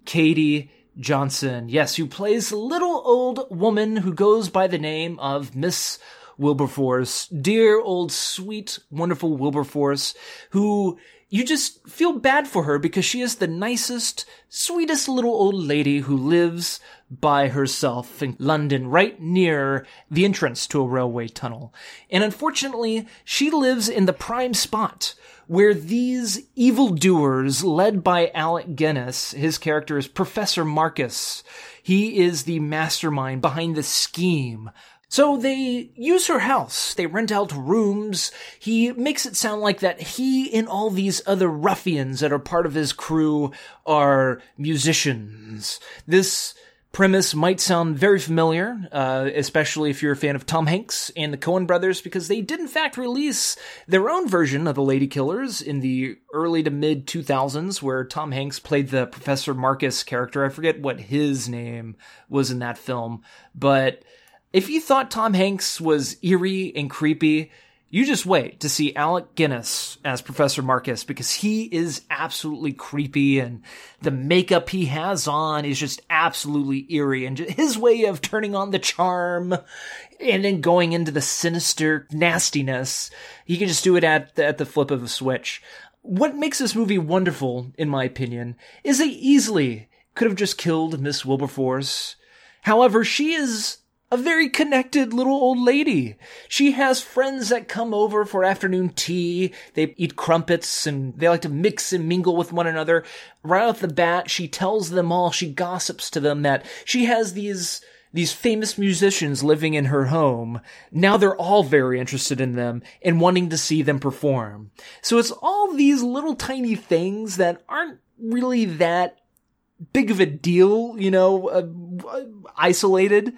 Katie Johnson. Yes, who plays little old woman who goes by the name of Miss Wilberforce. Dear old sweet, wonderful Wilberforce, who you just feel bad for her because she is the nicest, sweetest little old lady who lives by herself in London, right near the entrance to a railway tunnel. And unfortunately, she lives in the prime spot where these evildoers, led by Alec Guinness, his character is Professor Marcus. He is the mastermind behind the scheme so they use her house. They rent out rooms. He makes it sound like that he and all these other ruffians that are part of his crew are musicians. This premise might sound very familiar, uh, especially if you're a fan of Tom Hanks and the Coen brothers, because they did in fact release their own version of the Lady Killers in the early to mid 2000s, where Tom Hanks played the Professor Marcus character. I forget what his name was in that film, but if you thought Tom Hanks was eerie and creepy, you just wait to see Alec Guinness as Professor Marcus because he is absolutely creepy and the makeup he has on is just absolutely eerie and his way of turning on the charm and then going into the sinister nastiness. He can just do it at the, at the flip of a switch. What makes this movie wonderful, in my opinion, is they easily could have just killed Miss Wilberforce. However, she is a very connected little old lady. She has friends that come over for afternoon tea. They eat crumpets and they like to mix and mingle with one another. Right off the bat, she tells them all, she gossips to them that she has these these famous musicians living in her home. Now they're all very interested in them and wanting to see them perform. So it's all these little tiny things that aren't really that big of a deal, you know, uh, isolated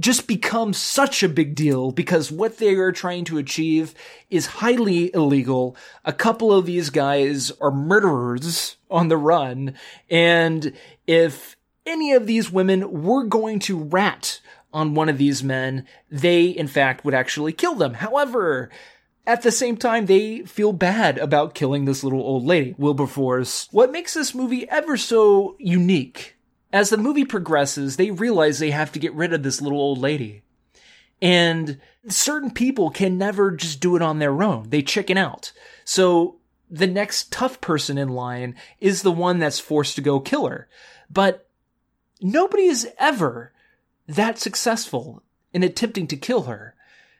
just become such a big deal because what they are trying to achieve is highly illegal. A couple of these guys are murderers on the run. And if any of these women were going to rat on one of these men, they in fact would actually kill them. However, at the same time, they feel bad about killing this little old lady, Wilberforce. What makes this movie ever so unique as the movie progresses, they realize they have to get rid of this little old lady. And certain people can never just do it on their own. They chicken out. So the next tough person in line is the one that's forced to go kill her. But nobody is ever that successful in attempting to kill her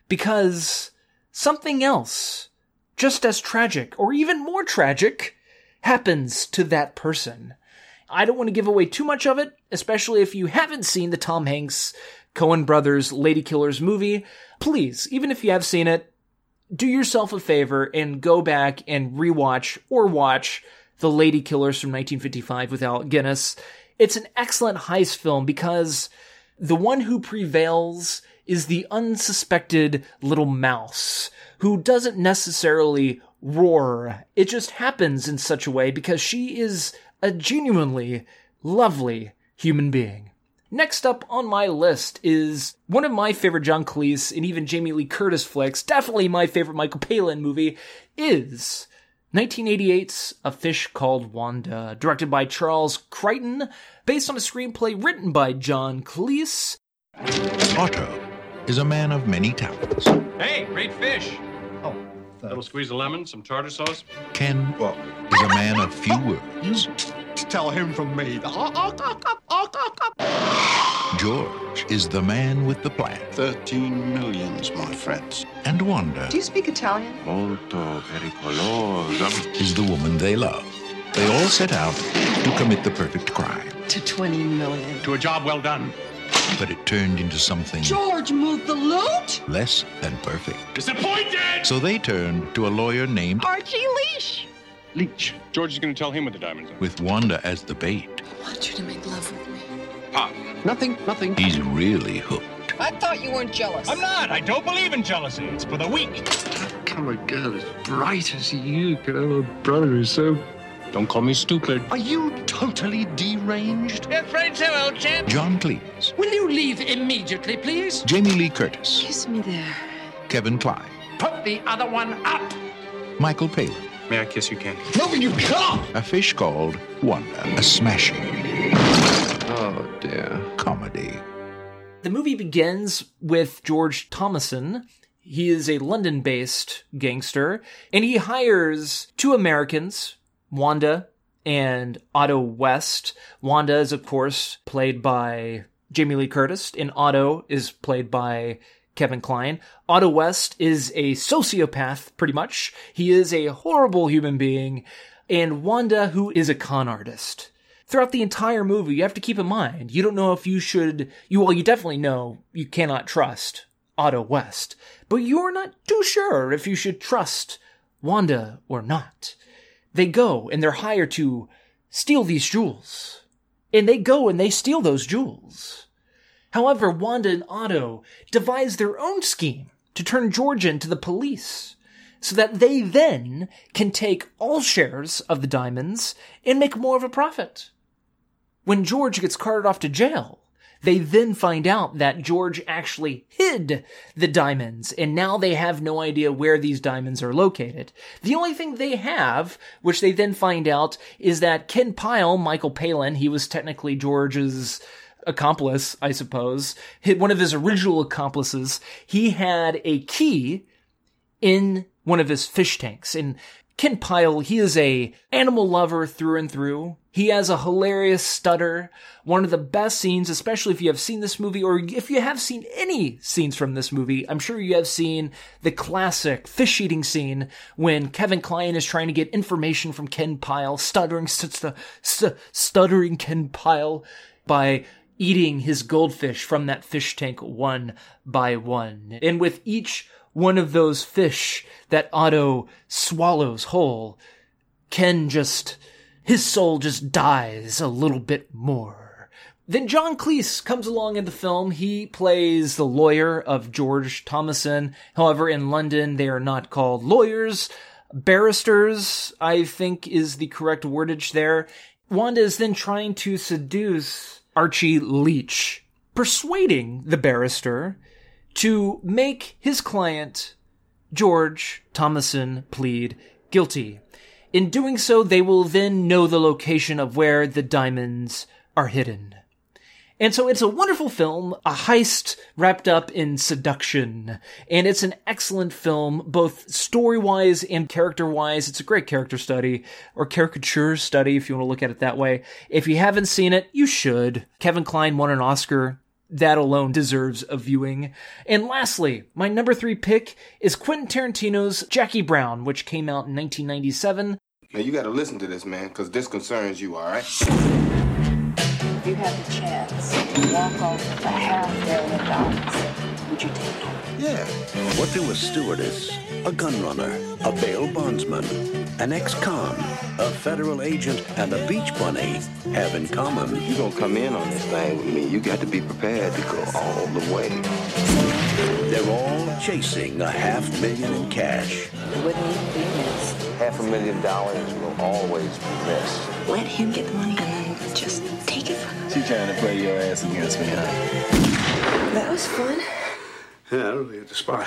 because something else, just as tragic or even more tragic, happens to that person. I don't want to give away too much of it, especially if you haven't seen the Tom Hanks Coen Brothers Lady Killers movie. Please, even if you have seen it, do yourself a favor and go back and rewatch or watch The Lady Killers from 1955 with Alec Guinness. It's an excellent heist film because the one who prevails is the unsuspected little mouse who doesn't necessarily roar. It just happens in such a way because she is a genuinely lovely human being. Next up on my list is one of my favorite John Cleese and even Jamie Lee Curtis flicks, definitely my favorite Michael Palin movie, is 1988's A Fish Called Wanda, directed by Charles Crichton, based on a screenplay written by John Cleese. Otto is a man of many talents. Hey, great fish. A little squeeze of lemon, some tartar sauce. Ken is a man of few words. Tell him from me. George is the man with the plan. Thirteen millions, my friends. And Wanda Do you speak Italian? Molto pericolosa. is the woman they love. They all set out to commit the perfect crime, To 20 million. To a job well done. But it turned into something George moved the loot? less than perfect. Disappointed! So they turned to a lawyer named Archie Leash. Leach. George is going to tell him what the diamonds are. with Wanda as the bait. I want you to make love with me. Pop. Nothing, nothing. He's really hooked. I thought you weren't jealous. I'm not. I don't believe in jealousy. It's for the weak. Come a girl as bright as you could have a brother who's so. Don't call me stupid. Are you totally deranged? You're afraid so, old chap? John Cleese, Will you leave immediately, please? Jamie Lee Curtis, Kiss me there. Kevin Kline, Put the other one up. Michael Palin. May I kiss you, Ken? No, you can't! A fish called Wanda, a smashing Oh, dear. comedy. The movie begins with George Thomason. He is a London based gangster, and he hires two Americans, Wanda and Otto West. Wanda is, of course, played by Jamie Lee Curtis, and Otto is played by Kevin Kline. Otto West is a sociopath, pretty much. He is a horrible human being, and Wanda, who is a con artist throughout the entire movie, you have to keep in mind, you don't know if you should, you, well, you definitely know you cannot trust Otto West, but you're not too sure if you should trust Wanda or not. They go and they're hired to steal these jewels. And they go and they steal those jewels. However, Wanda and Otto devise their own scheme to turn George into the police so that they then can take all shares of the diamonds and make more of a profit. When George gets carted off to jail, they then find out that George actually hid the diamonds, and now they have no idea where these diamonds are located. The only thing they have, which they then find out, is that Ken Pyle, Michael Palin, he was technically George's accomplice, I suppose, one of his original accomplices, he had a key in one of his fish tanks. And Ken Pyle, he is a animal lover through and through. He has a hilarious stutter. One of the best scenes, especially if you have seen this movie or if you have seen any scenes from this movie, I'm sure you have seen the classic fish eating scene when Kevin Kline is trying to get information from Ken Pyle, stuttering, st- st- stuttering Ken Pyle by eating his goldfish from that fish tank one by one. And with each one of those fish that Otto swallows whole, Ken just, his soul just dies a little bit more. Then John Cleese comes along in the film. He plays the lawyer of George Thomason. However, in London, they are not called lawyers. Barristers, I think, is the correct wordage there. Wanda is then trying to seduce Archie Leach, persuading the barrister to make his client, George Thomason, plead guilty. In doing so, they will then know the location of where the diamonds are hidden. And so it's a wonderful film, a heist wrapped up in seduction. And it's an excellent film, both story wise and character wise. It's a great character study, or caricature study, if you want to look at it that way. If you haven't seen it, you should. Kevin Kline won an Oscar. That alone deserves a viewing. And lastly, my number three pick is Quentin Tarantino's Jackie Brown, which came out in 1997. Now you gotta listen to this, man, because this concerns you, all right? If you had the chance to walk off a half million dollars, would you take it? Yeah. What do a stewardess, a gun runner, a bail bondsman, an ex-con, a federal agent, and a beach bunny have in common? You gonna come in on this thing with me, you got to be prepared to go all the way. They're all chasing a half million in cash. It wouldn't be missed. Half a million dollars will always be missed. Let him get the money and then just take take it from She trying to play your ass against me, huh? That was fun. Yeah, I really at the spot.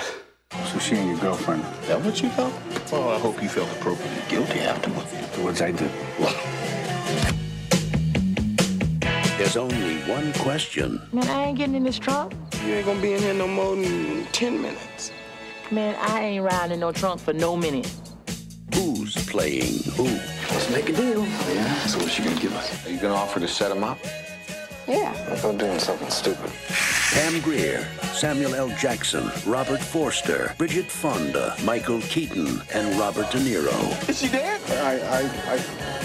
So she and your girlfriend. That what you felt? Well, I hope you felt appropriately guilty afterward. Afterwards, I did. Well, There's only one question. Man, I ain't getting in this trunk. you ain't gonna be in here no more than 10 minutes. Man, I ain't riding no trunk for no minute. Who's playing who? Let's make a deal. Yeah? So what's she gonna give us? Are you gonna offer to set him up? Yeah. I'm doing something stupid. Pam Grier, Samuel L. Jackson, Robert Forster, Bridget Fonda, Michael Keaton, and Robert De Niro. Is she dead? I, I, I.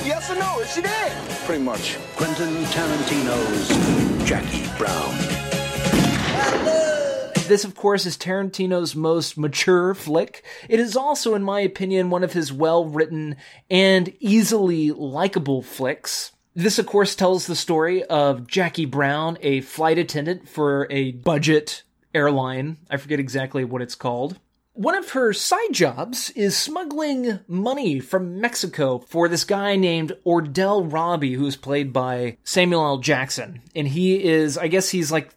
Yes or no? Is she dead? Pretty much. Quentin Tarantino's Jackie Brown. This, of course, is Tarantino's most mature flick. It is also, in my opinion, one of his well written and easily likable flicks. This, of course, tells the story of Jackie Brown, a flight attendant for a budget airline. I forget exactly what it's called. One of her side jobs is smuggling money from Mexico for this guy named Ordell Robbie, who's played by Samuel L. Jackson. And he is, I guess he's like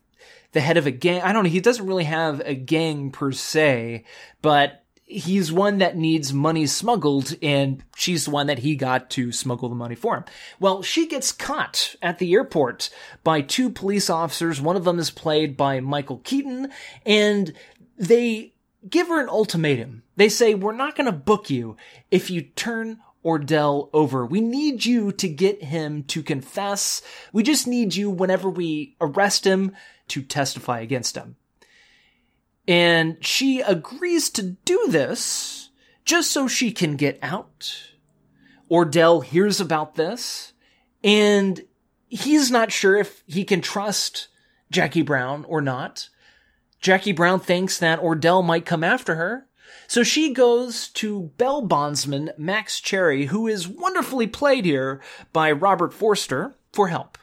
the head of a gang. I don't know. He doesn't really have a gang per se, but he's one that needs money smuggled and she's the one that he got to smuggle the money for him. Well, she gets caught at the airport by two police officers. One of them is played by Michael Keaton and they give her an ultimatum. They say, we're not going to book you if you turn Ordell over. We need you to get him to confess. We just need you whenever we arrest him to testify against him. And she agrees to do this just so she can get out. Ordell hears about this and he's not sure if he can trust Jackie Brown or not. Jackie Brown thinks that Ordell might come after her. So she goes to Bell bondsman Max Cherry, who is wonderfully played here by Robert Forster, for help.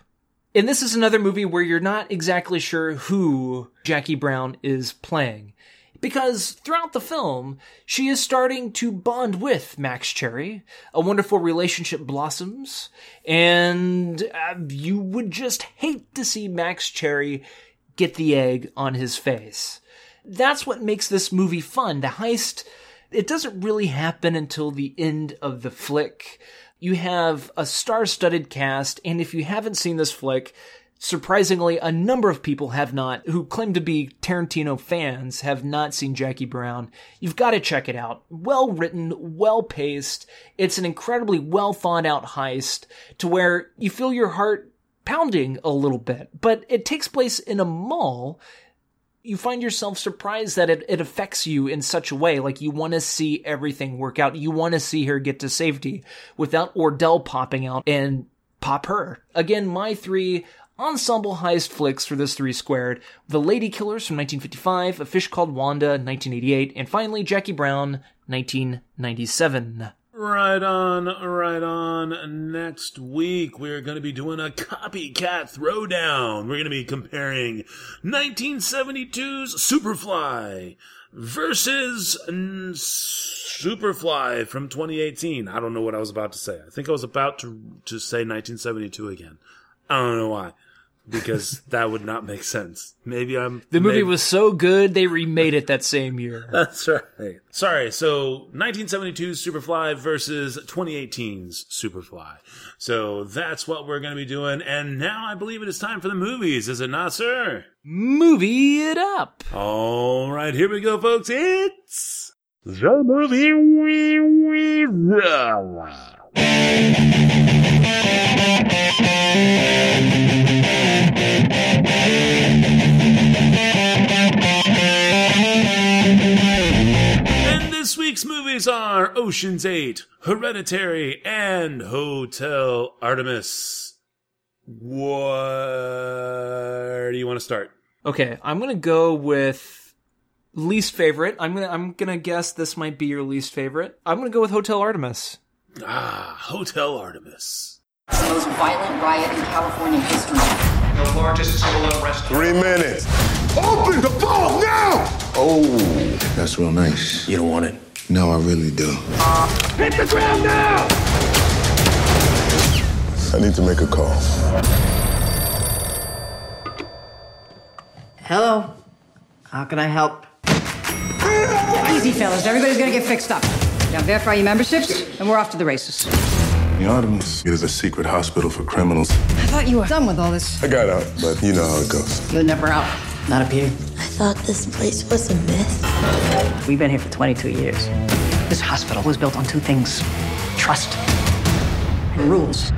And this is another movie where you're not exactly sure who Jackie Brown is playing. Because throughout the film, she is starting to bond with Max Cherry. A wonderful relationship blossoms, and uh, you would just hate to see Max Cherry get the egg on his face. That's what makes this movie fun. The heist, it doesn't really happen until the end of the flick. You have a star-studded cast, and if you haven't seen this flick, surprisingly, a number of people have not, who claim to be Tarantino fans, have not seen Jackie Brown. You've got to check it out. Well written, well paced. It's an incredibly well thought out heist to where you feel your heart pounding a little bit, but it takes place in a mall. You find yourself surprised that it, it affects you in such a way. Like you want to see everything work out. You want to see her get to safety without Ordell popping out and pop her. Again, my three ensemble heist flicks for this three squared The Lady Killers from 1955, A Fish Called Wanda 1988, and finally Jackie Brown 1997. Right on, right on. Next week, we're going to be doing a copycat throwdown. We're going to be comparing 1972's Superfly versus Superfly from 2018. I don't know what I was about to say. I think I was about to, to say 1972 again. I don't know why. Because that would not make sense. Maybe I'm. The movie maybe- was so good they remade it that same year. That's right. Sorry. So 1972's Superfly versus 2018's Superfly. So that's what we're going to be doing. And now I believe it is time for the movies, is it not, sir? Movie it up. All right, here we go, folks. It's the movie we And week's movies are Ocean's 8, Hereditary, and Hotel Artemis. Where do you want to start? Okay, I'm gonna go with least favorite. I'm gonna I'm gonna guess this might be your least favorite. I'm gonna go with Hotel Artemis. Ah, Hotel Artemis. It's the most violent riot in California history. The largest civil unrest. Three minutes. Open the ball now! Oh, that's real nice. You don't want it? No, I really do. Hit the ground now! I need to make a call. Hello. How can I help? Easy, fellas. Everybody's gonna get fixed up. Now verify your memberships, and we're off to the races. The Artemis is a secret hospital for criminals. I thought you were done with all this. I got out, but you know how it goes. You're never out. Not up here. I thought this place was a myth. We've been here for 22 years. This hospital was built on two things trust and rules.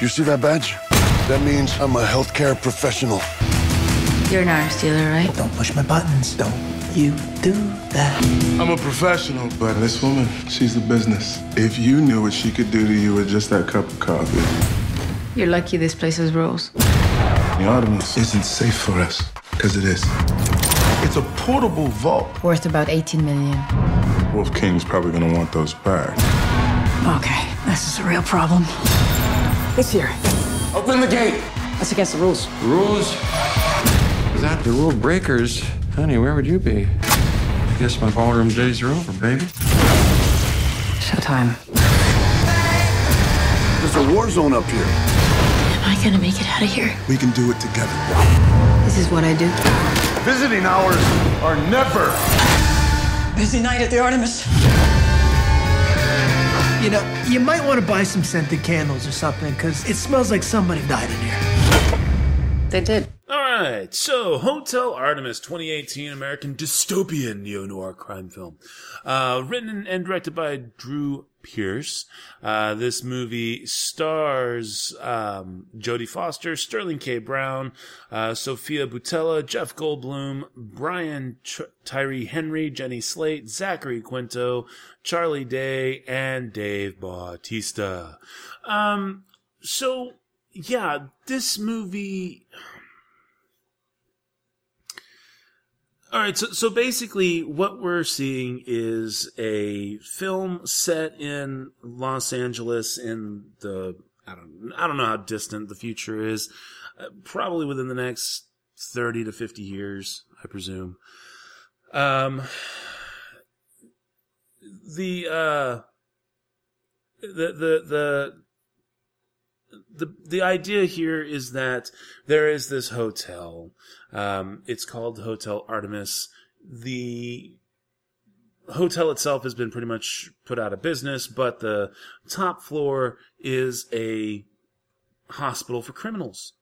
You see that badge? That means I'm a healthcare professional. You're an arms dealer, right? Don't push my buttons. Don't you do that. I'm a professional, but this woman, she's the business. If you knew what she could do to you with just that cup of coffee. You're lucky this place has rules. The Artemis isn't safe for us, because it is. It's a portable vault. Worth about 18 million. Wolf King's probably gonna want those back. Okay, this is a real problem. It's here. Open the gate. That's against the rules. Rules? Without the rule breakers, honey, where would you be? I guess my ballroom days are over, baby. Showtime. There's a war zone up here. Am I gonna make it out of here? We can do it together. This is what I do. Visiting hours are never. Busy night at the Artemis. You know, you might want to buy some scented candles or something, because it smells like somebody died in here. They did. All right, so Hotel Artemis 2018 American dystopian neo noir crime film. Uh, written and directed by Drew Pearce. Uh, this movie stars um, Jodie Foster, Sterling K. Brown, uh, Sofia Boutella, Jeff Goldblum, Brian Tyree Henry, Jenny Slate, Zachary Quinto, Charlie Day, and Dave Bautista. Um, so, yeah, this movie. All right, so so basically, what we're seeing is a film set in Los Angeles in the I don't I don't know how distant the future is, uh, probably within the next thirty to fifty years, I presume. Um, the uh, the the the the the idea here is that there is this hotel. Um, it's called Hotel Artemis. The hotel itself has been pretty much put out of business, but the top floor is a hospital for criminals.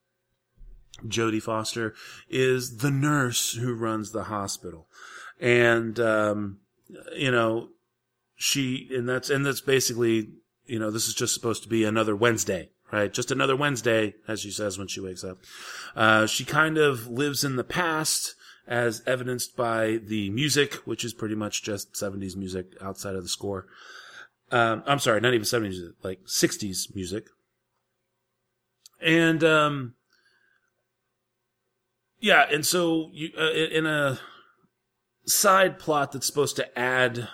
Jodie Foster is the nurse who runs the hospital, and um, you know she and that's and that's basically you know this is just supposed to be another Wednesday right? Just another Wednesday, as she says when she wakes up. Uh, she kind of lives in the past, as evidenced by the music, which is pretty much just 70s music outside of the score. Um, I'm sorry, not even 70s music, like 60s music. And, um, yeah, and so you, uh, in a side plot that's supposed to add,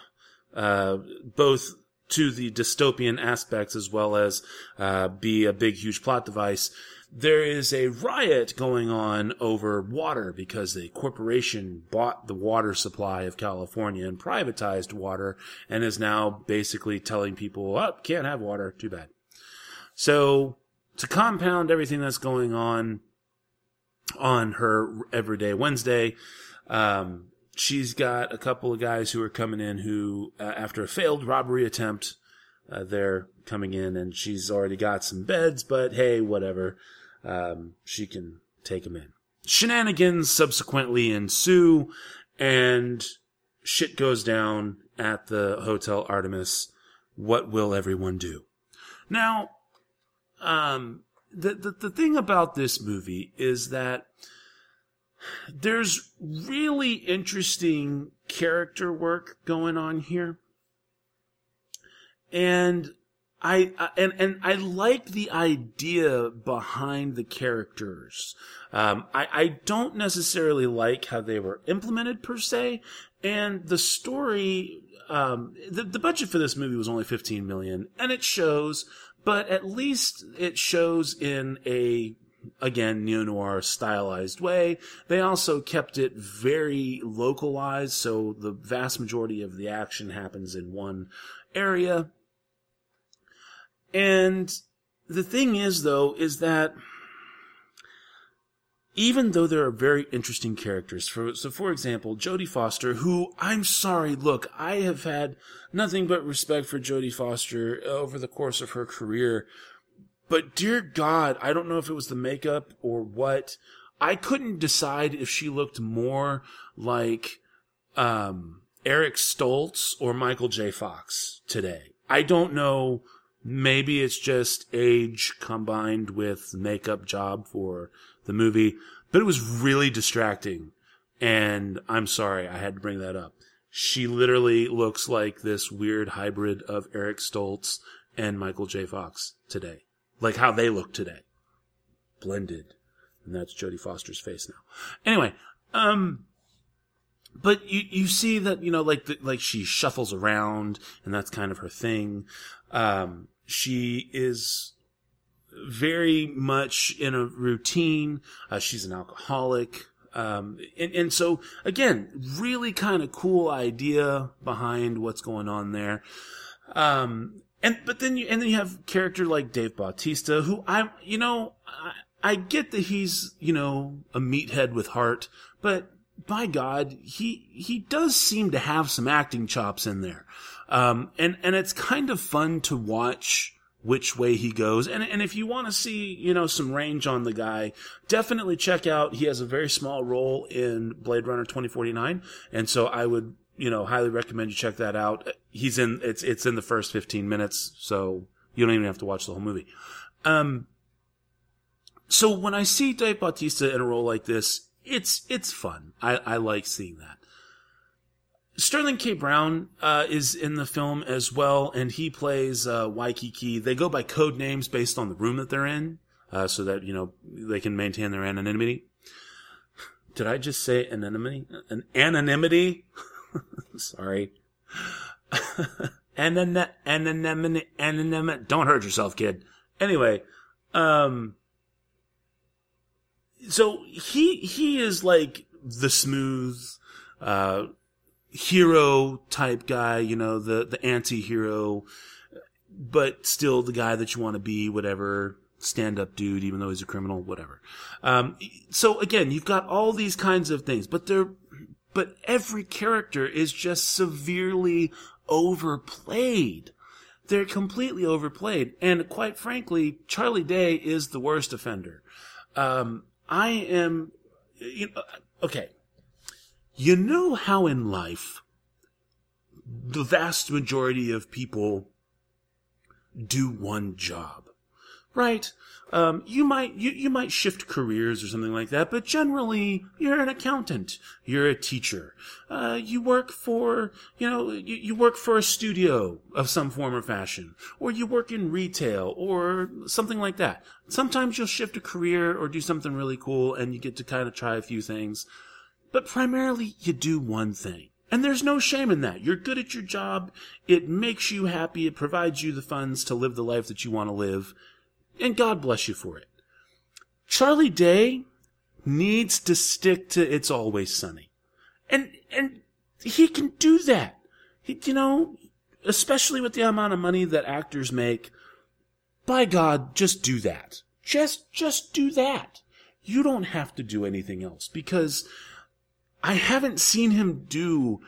uh, both to the dystopian aspects as well as uh, be a big, huge plot device. There is a riot going on over water because a corporation bought the water supply of California and privatized water and is now basically telling people, oh, can't have water, too bad. So, to compound everything that's going on on her everyday Wednesday, um, she's got a couple of guys who are coming in who, uh, after a failed robbery attempt, uh, they're coming in and she's already got some beds, but hey, whatever. Um, she can take them in. Shenanigans subsequently ensue and shit goes down at the Hotel Artemis. What will everyone do? Now, um, the, the, the thing about this movie is that there's really interesting character work going on here. And I, and and I like the idea behind the characters. Um, I I don't necessarily like how they were implemented per se, and the story. Um, the the budget for this movie was only fifteen million, and it shows. But at least it shows in a again neo noir stylized way. They also kept it very localized, so the vast majority of the action happens in one area. And the thing is, though, is that even though there are very interesting characters, for, so for example, Jodie Foster, who I'm sorry, look, I have had nothing but respect for Jodie Foster over the course of her career, but dear God, I don't know if it was the makeup or what. I couldn't decide if she looked more like um, Eric Stoltz or Michael J. Fox today. I don't know. Maybe it's just age combined with makeup job for the movie, but it was really distracting. And I'm sorry, I had to bring that up. She literally looks like this weird hybrid of Eric Stoltz and Michael J. Fox today. Like how they look today. Blended. And that's Jodie Foster's face now. Anyway, um, but you, you see that, you know, like, the, like she shuffles around and that's kind of her thing. Um, she is very much in a routine. Uh, she's an alcoholic. Um, and, and so again, really kind of cool idea behind what's going on there. Um, and, but then you, and then you have character like Dave Bautista, who I, you know, I, I get that he's, you know, a meathead with heart, but by God, he, he does seem to have some acting chops in there. Um, and, and it's kind of fun to watch which way he goes. And, and if you want to see, you know, some range on the guy, definitely check out, he has a very small role in Blade Runner 2049. And so I would, you know, highly recommend you check that out. He's in, it's, it's in the first 15 minutes. So you don't even have to watch the whole movie. Um, so when I see Dave Bautista in a role like this, it's, it's fun. I, I like seeing that. Sterling K. Brown uh, is in the film as well, and he plays uh, Waikiki. They go by code names based on the room that they're in, uh, so that you know they can maintain their anonymity. Did I just say anonymity? An anonymity? Sorry. Anon- anonymity. Anonymity. Don't hurt yourself, kid. Anyway, um, so he he is like the smooth. Uh, hero type guy, you know, the, the anti-hero, but still the guy that you want to be, whatever, stand up dude, even though he's a criminal, whatever. Um, so again, you've got all these kinds of things, but they're, but every character is just severely overplayed. They're completely overplayed. And quite frankly, Charlie Day is the worst offender. Um, I am, you know, okay. You know how in life the vast majority of people do one job, right? Um, you might you, you might shift careers or something like that, but generally you're an accountant, you're a teacher, uh, you work for you know you, you work for a studio of some form or fashion, or you work in retail or something like that. Sometimes you'll shift a career or do something really cool, and you get to kind of try a few things. But primarily, you do one thing. And there's no shame in that. You're good at your job. It makes you happy. It provides you the funds to live the life that you want to live. And God bless you for it. Charlie Day needs to stick to It's Always Sunny. And, and he can do that. He, you know, especially with the amount of money that actors make. By God, just do that. Just, just do that. You don't have to do anything else because I haven't seen him do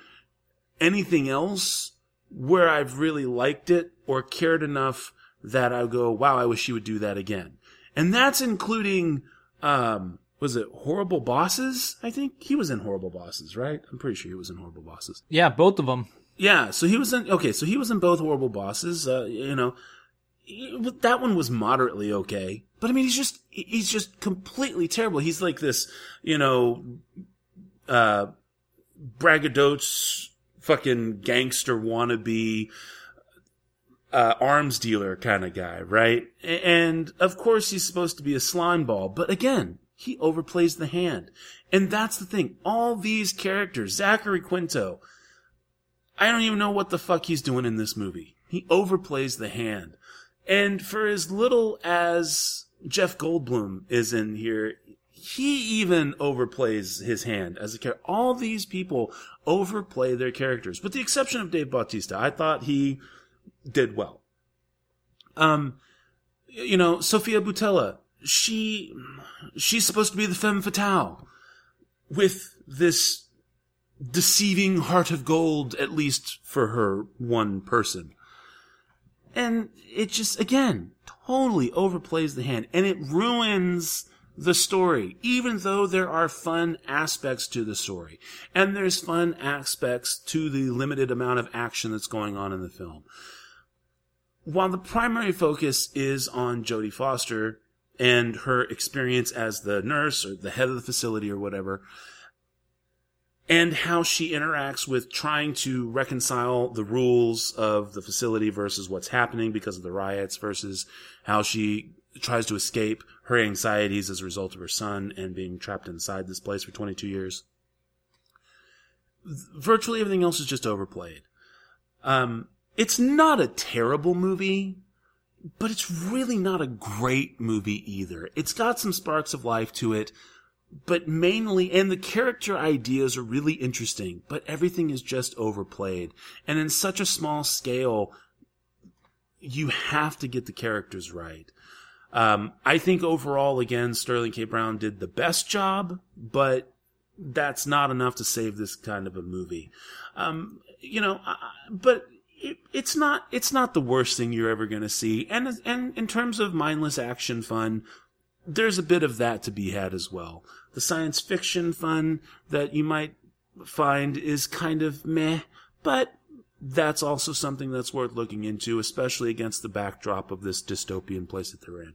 anything else where I've really liked it or cared enough that I would go, wow, I wish he would do that again. And that's including, um, was it Horrible Bosses? I think he was in Horrible Bosses, right? I'm pretty sure he was in Horrible Bosses. Yeah, both of them. Yeah, so he was in, okay, so he was in both Horrible Bosses, uh, you know, that one was moderately okay. But I mean, he's just, he's just completely terrible. He's like this, you know, uh, braggadocious fucking gangster wannabe uh, arms dealer kind of guy, right? And of course he's supposed to be a slime ball, but again, he overplays the hand. And that's the thing. All these characters, Zachary Quinto, I don't even know what the fuck he's doing in this movie. He overplays the hand. And for as little as Jeff Goldblum is in here, he even overplays his hand as a character. All these people overplay their characters, with the exception of Dave Bautista. I thought he did well. Um, you know, Sofia Boutella, she she's supposed to be the femme fatale with this deceiving heart of gold, at least for her one person. And it just, again, totally overplays the hand and it ruins the story, even though there are fun aspects to the story. And there's fun aspects to the limited amount of action that's going on in the film. While the primary focus is on Jodie Foster and her experience as the nurse or the head of the facility or whatever, and how she interacts with trying to reconcile the rules of the facility versus what's happening because of the riots versus how she tries to escape her anxieties as a result of her son and being trapped inside this place for 22 years. Virtually everything else is just overplayed. Um, it's not a terrible movie, but it's really not a great movie either. It's got some sparks of life to it, but mainly, and the character ideas are really interesting, but everything is just overplayed. And in such a small scale, you have to get the characters right. Um, I think overall, again, Sterling K. Brown did the best job, but that's not enough to save this kind of a movie. Um, you know, but it, it's not it's not the worst thing you're ever going to see. And and in terms of mindless action fun, there's a bit of that to be had as well. The science fiction fun that you might find is kind of meh, but that's also something that's worth looking into, especially against the backdrop of this dystopian place that they're in.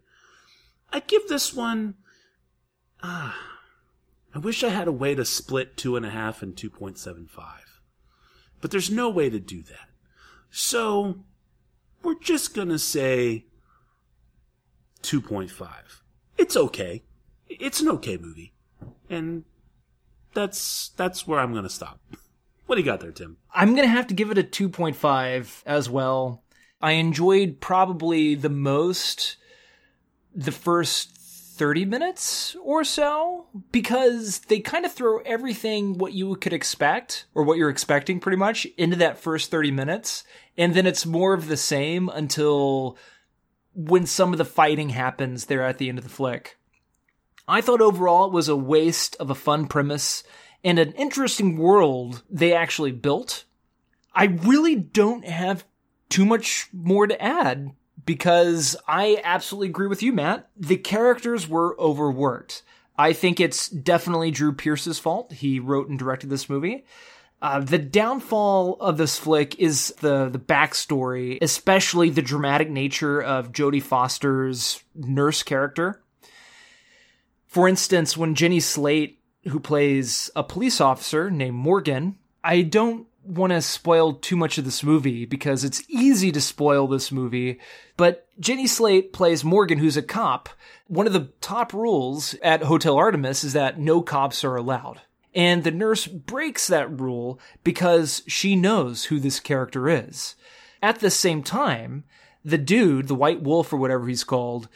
I give this one. Ah, I wish I had a way to split two and a half and two point seven five, but there's no way to do that. So we're just gonna say two point five. It's okay. It's an okay movie, and that's that's where I'm gonna stop. What do you got there, Tim? I'm gonna have to give it a 2.5 as well. I enjoyed probably the most the first 30 minutes or so because they kind of throw everything what you could expect or what you're expecting pretty much into that first 30 minutes and then it's more of the same until when some of the fighting happens there at the end of the flick. I thought overall it was a waste of a fun premise and an interesting world they actually built. I really don't have too much more to add because I absolutely agree with you, Matt. The characters were overworked. I think it's definitely Drew Pearce's fault. He wrote and directed this movie. Uh, the downfall of this flick is the the backstory, especially the dramatic nature of Jodie Foster's nurse character. For instance, when Jenny Slate, who plays a police officer named Morgan, I don't want to spoil too much of this movie because it's easy to spoil this movie. But Jenny Slate plays Morgan, who's a cop. One of the top rules at Hotel Artemis is that no cops are allowed. And the nurse breaks that rule because she knows who this character is. At the same time, the dude, the white wolf or whatever he's called,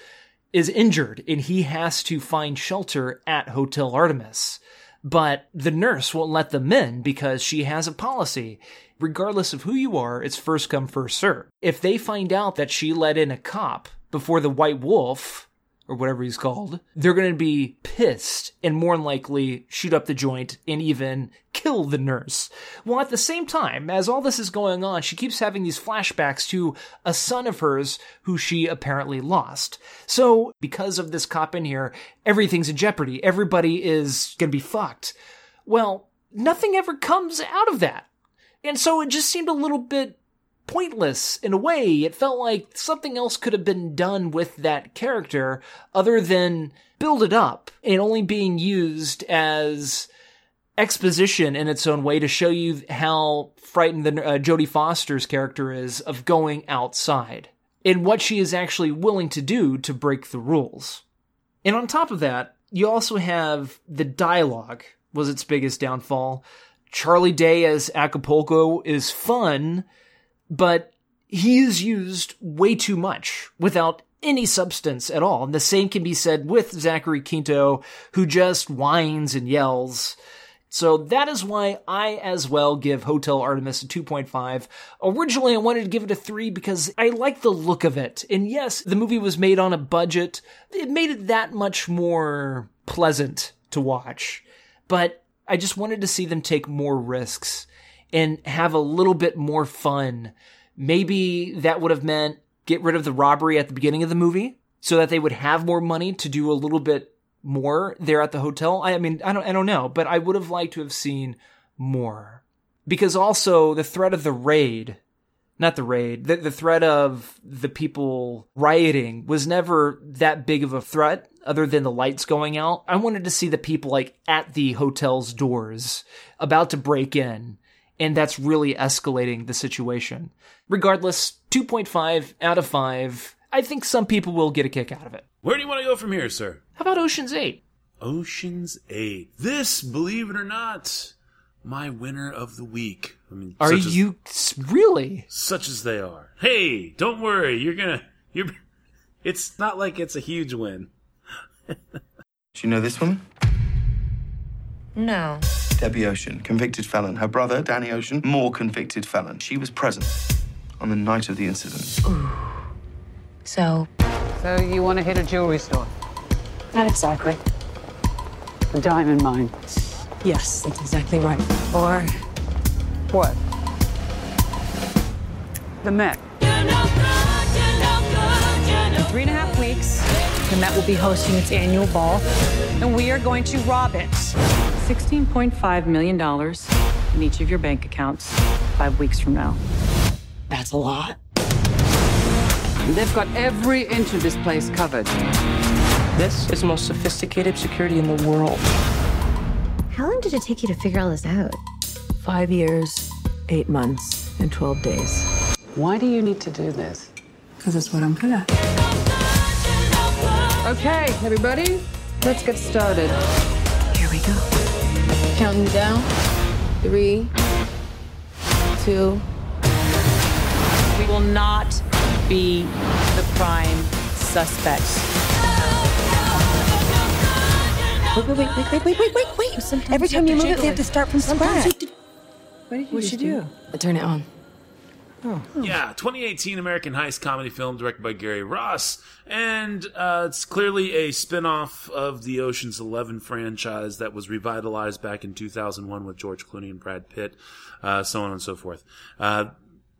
is injured and he has to find shelter at Hotel Artemis but the nurse won't let them in because she has a policy. Regardless of who you are, it's first come, first serve. If they find out that she let in a cop before the white wolf, or whatever he's called, they're going to be pissed and more than likely shoot up the joint and even kill the nurse. Well, at the same time, as all this is going on, she keeps having these flashbacks to a son of hers who she apparently lost. So, because of this cop in here, everything's in jeopardy. Everybody is going to be fucked. Well, nothing ever comes out of that. And so it just seemed a little bit pointless in a way. It felt like something else could have been done with that character other than build it up and only being used as exposition in its own way to show you how frightened the uh, Jodie Foster's character is of going outside and what she is actually willing to do to break the rules. And on top of that, you also have the dialogue was its biggest downfall. Charlie Day as Acapulco is fun, but he is used way too much without any substance at all. And the same can be said with Zachary Quinto, who just whines and yells. So that is why I as well give Hotel Artemis a 2.5. Originally, I wanted to give it a 3 because I like the look of it. And yes, the movie was made on a budget. It made it that much more pleasant to watch. But I just wanted to see them take more risks and have a little bit more fun. Maybe that would have meant get rid of the robbery at the beginning of the movie so that they would have more money to do a little bit more there at the hotel. I mean, I don't I don't know, but I would have liked to have seen more. Because also the threat of the raid, not the raid, the, the threat of the people rioting was never that big of a threat other than the lights going out. I wanted to see the people like at the hotel's doors about to break in and that's really escalating the situation. Regardless, 2.5 out of 5. I think some people will get a kick out of it. Where do you want to go from here, sir? How about Ocean's 8? Ocean's 8. This, believe it or not, my winner of the week. I mean, Are such as- you really? such as they are. Hey, don't worry. You're gonna. You're. It's not like it's a huge win. Do you know this woman? No. Debbie Ocean, convicted felon. Her brother, Danny Ocean, more convicted felon. She was present on the night of the incident. So, So you want to hit a jewelry store? Not exactly. A diamond mine. Yes, that's exactly right. Or What? The Met. in three and a half weeks, the Met will be hosting its annual ball, and we are going to rob it. $16.5 million in each of your bank accounts five weeks from now. That's a lot. They've got every inch of this place covered. This is the most sophisticated security in the world. how long did it take you to figure all this out? Five years, eight months, and 12 days. Why do you need to do this? Because it's what I'm good at. Okay, everybody, let's get started. Here we go. Counting down. Three, two. We will not be the prime suspects. Wait, wait, wait, wait, wait, wait, wait, wait. Every time you move it, they have to start from scratch. What did you What'd you do? I turn it on. Yeah, 2018 American heist comedy film directed by Gary Ross, and uh, it's clearly a spin-off of the Ocean's Eleven franchise that was revitalized back in 2001 with George Clooney and Brad Pitt, uh, so on and so forth. Uh,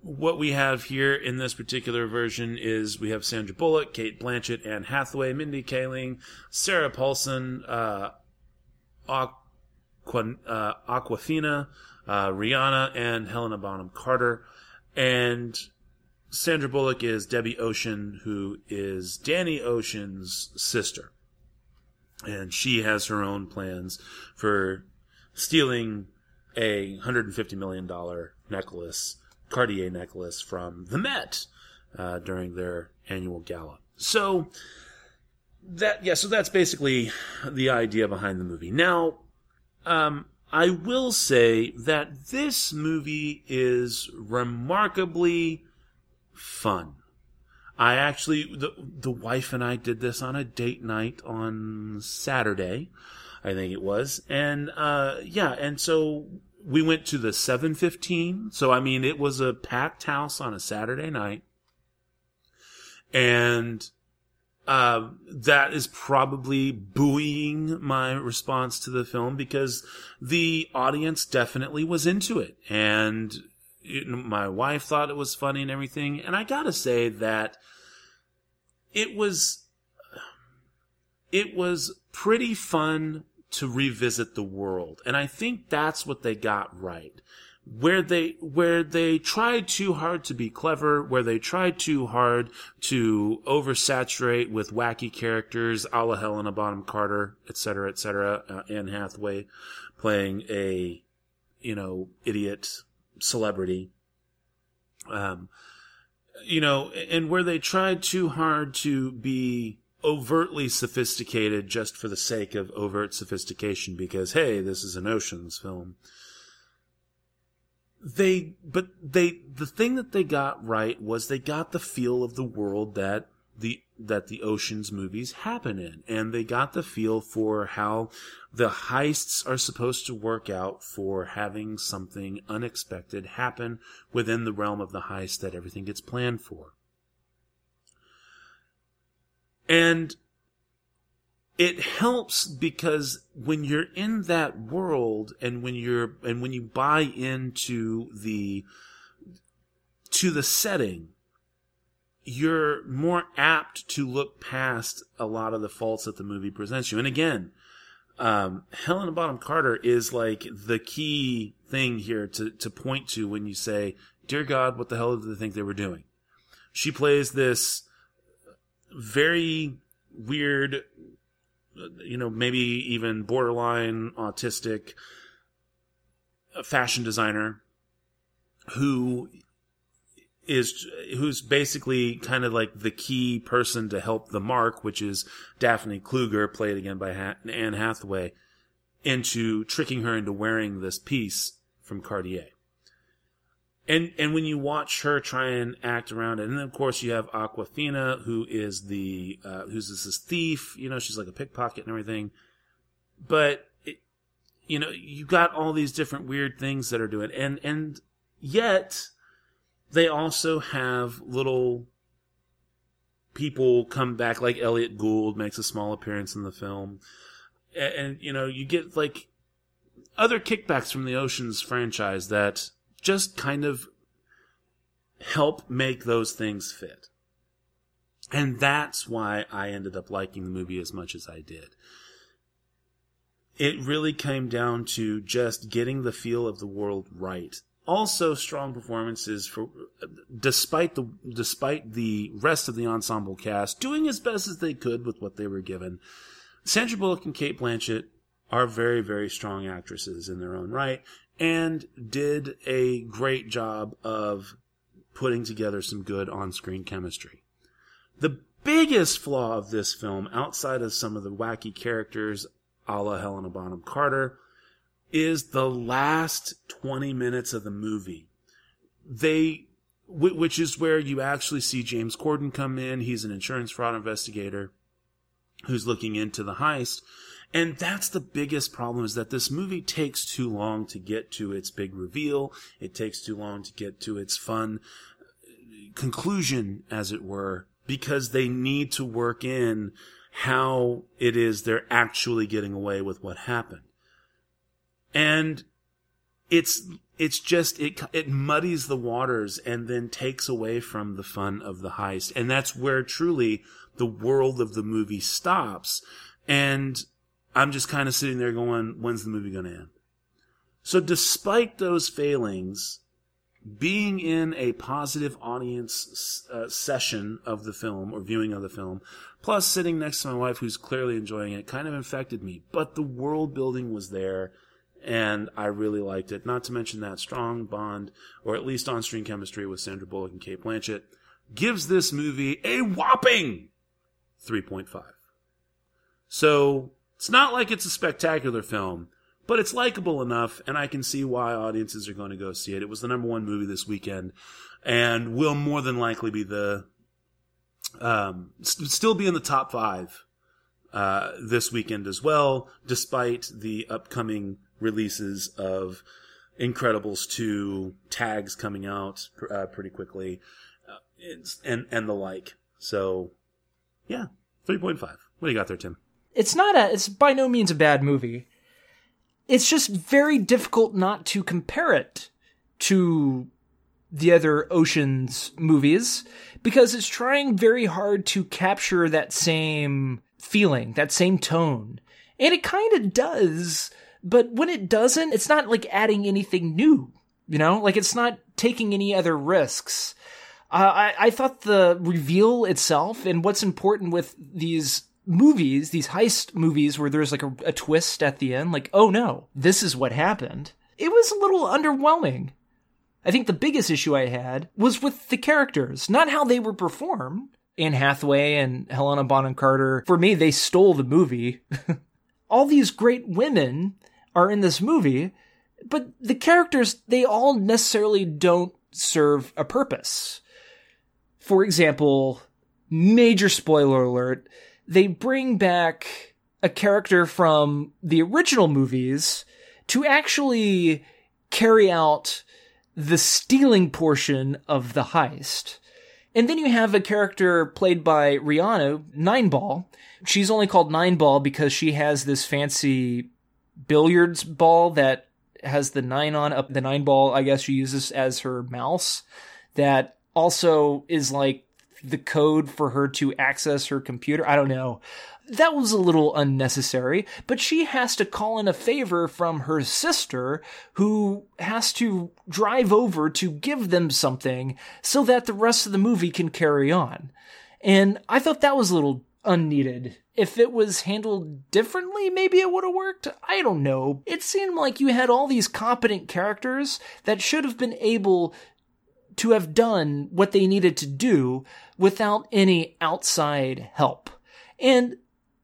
what we have here in this particular version is we have Sandra Bullock, Cate Blanchett, Anne Hathaway, Mindy Kaling, Sarah Paulson, uh, Aqua, uh, Awkwafina, uh, Rihanna, and Helena Bonham Carter. And Sandra Bullock is Debbie Ocean, who is Danny Ocean's sister. And she has her own plans for stealing a $150 million necklace, Cartier necklace from the Met uh, during their annual gala. So, that, yeah, so that's basically the idea behind the movie. Now, um, I will say that this movie is remarkably fun. I actually, the, the wife and I did this on a date night on Saturday, I think it was. And, uh, yeah, and so we went to the 715. So, I mean, it was a packed house on a Saturday night. And, uh, that is probably buoying my response to the film because the audience definitely was into it. And it, my wife thought it was funny and everything. And I gotta say that it was, it was pretty fun to revisit the world. And I think that's what they got right. Where they, where they tried too hard to be clever, where they tried too hard to oversaturate with wacky characters, a la Helena Bonham Carter, et cetera, et cetera, uh, Anne Hathaway playing a, you know, idiot celebrity. Um, you know, and where they tried too hard to be overtly sophisticated just for the sake of overt sophistication because, hey, this is an Ocean's film. They, but they, the thing that they got right was they got the feel of the world that the that the Oceans movies happen in. And they got the feel for how the heists are supposed to work out for having something unexpected happen within the realm of the heist that everything gets planned for. And it helps because when you're in that world and when you're and when you buy into the to the setting you're more apt to look past a lot of the faults that the movie presents you and again um, Helena Bonham Carter is like the key thing here to, to point to when you say, Dear God, what the hell did they think they were doing? She plays this very weird, you know, maybe even borderline autistic fashion designer who is who's basically kind of like the key person to help the mark, which is Daphne Kluger, played again by ha- Anne Hathaway, into tricking her into wearing this piece from Cartier. And and when you watch her try and act around it, and then of course you have Awkwafina, who is the uh, who's this, this thief. You know, she's like a pickpocket and everything. But it, you know, you got all these different weird things that are doing, and and yet they also have little people come back, like Elliot Gould makes a small appearance in the film, and, and you know, you get like other kickbacks from the Oceans franchise that just kind of help make those things fit. And that's why I ended up liking the movie as much as I did. It really came down to just getting the feel of the world right. Also strong performances for despite the despite the rest of the ensemble cast doing as best as they could with what they were given. Sandra Bullock and Cate Blanchett are very very strong actresses in their own right and did a great job of putting together some good on-screen chemistry. The biggest flaw of this film, outside of some of the wacky characters a la Helena Bonham Carter, is the last 20 minutes of the movie. They, which is where you actually see James Corden come in. He's an insurance fraud investigator who's looking into the heist. And that's the biggest problem is that this movie takes too long to get to its big reveal. It takes too long to get to its fun uh, conclusion, as it were, because they need to work in how it is they're actually getting away with what happened. And it's, it's just, it, it muddies the waters and then takes away from the fun of the heist. And that's where truly the world of the movie stops. And I'm just kind of sitting there going, when's the movie going to end? So despite those failings, being in a positive audience uh, session of the film or viewing of the film, plus sitting next to my wife who's clearly enjoying it, kind of infected me. But the world building was there, and I really liked it. Not to mention that strong bond, or at least on-screen chemistry with Sandra Bullock and Cate Blanchett, gives this movie a whopping 3.5. So it's not like it's a spectacular film, but it's likable enough, and I can see why audiences are going to go see it. It was the number one movie this weekend, and will more than likely be the um, st- still be in the top five uh, this weekend as well, despite the upcoming releases of Incredibles 2 tags coming out uh, pretty quickly, uh, and and the like. So, yeah, three point five. What do you got there, Tim? It's not a it's by no means a bad movie. It's just very difficult not to compare it to the other Oceans movies because it's trying very hard to capture that same feeling, that same tone. And it kind of does, but when it doesn't, it's not like adding anything new, you know? Like it's not taking any other risks. Uh, I, I thought the reveal itself and what's important with these movies, these heist movies where there's like a, a, twist at the end, like, oh no, this is what happened. It was a little underwhelming. I think the biggest issue I had was with the characters, not how they were performed. Anne Hathaway and Helena Bonham Carter, for me, they stole the movie. all these great women are in this movie, but the characters, they all necessarily don't serve a purpose. For example, major spoiler alert, they bring back a character from the original movies to actually carry out the stealing portion of the heist. And then you have a character played by Rihanna, Nineball. She's only called Nineball because she has this fancy billiards ball that has the nine on up the nine ball, I guess she uses as her mouse. That also is like the code for her to access her computer. I don't know. That was a little unnecessary, but she has to call in a favor from her sister who has to drive over to give them something so that the rest of the movie can carry on. And I thought that was a little unneeded. If it was handled differently, maybe it would have worked. I don't know. It seemed like you had all these competent characters that should have been able to have done what they needed to do without any outside help. And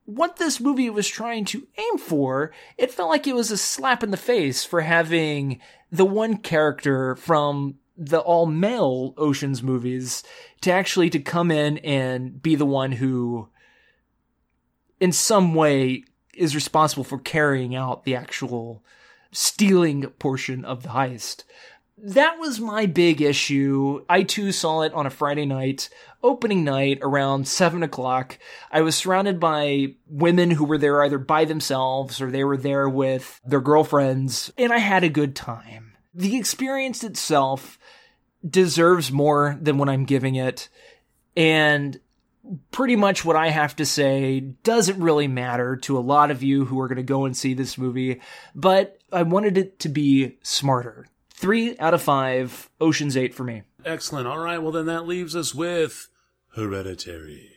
what this movie was trying to aim for, it felt like it was a slap in the face for having the one character from the all male Oceans movies to actually to come in and be the one who in some way is responsible for carrying out the actual stealing portion of the heist that was my big issue. I too saw it on a Friday night, opening night around seven o'clock. I was surrounded by women who were there either by themselves or they were there with their girlfriends, and I had a good time. The experience itself deserves more than what I'm giving it, and pretty much what I have to say doesn't really matter to a lot of you who are going to go and see this movie, but I wanted it to be smarter. Three out of five. Ocean's Eight for me. Excellent. All right. Well, then that leaves us with Hereditary.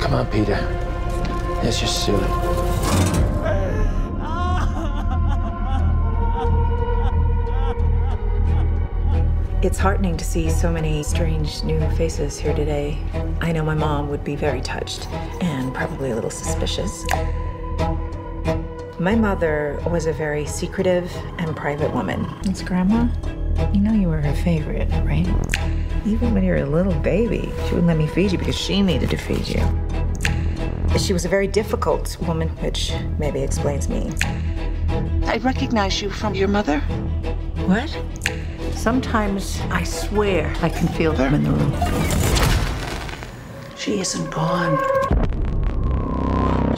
Come on, Peter. Let's just do it. It's heartening to see so many strange new faces here today. I know my mom would be very touched and probably a little suspicious. My mother was a very secretive and private woman. It's Grandma. You know you were her favorite, right? Even when you were a little baby, she wouldn't let me feed you because she needed to feed you. She was a very difficult woman, which maybe explains me. I recognize you from your mother. What? Sometimes I swear I can feel them in the room. She isn't gone.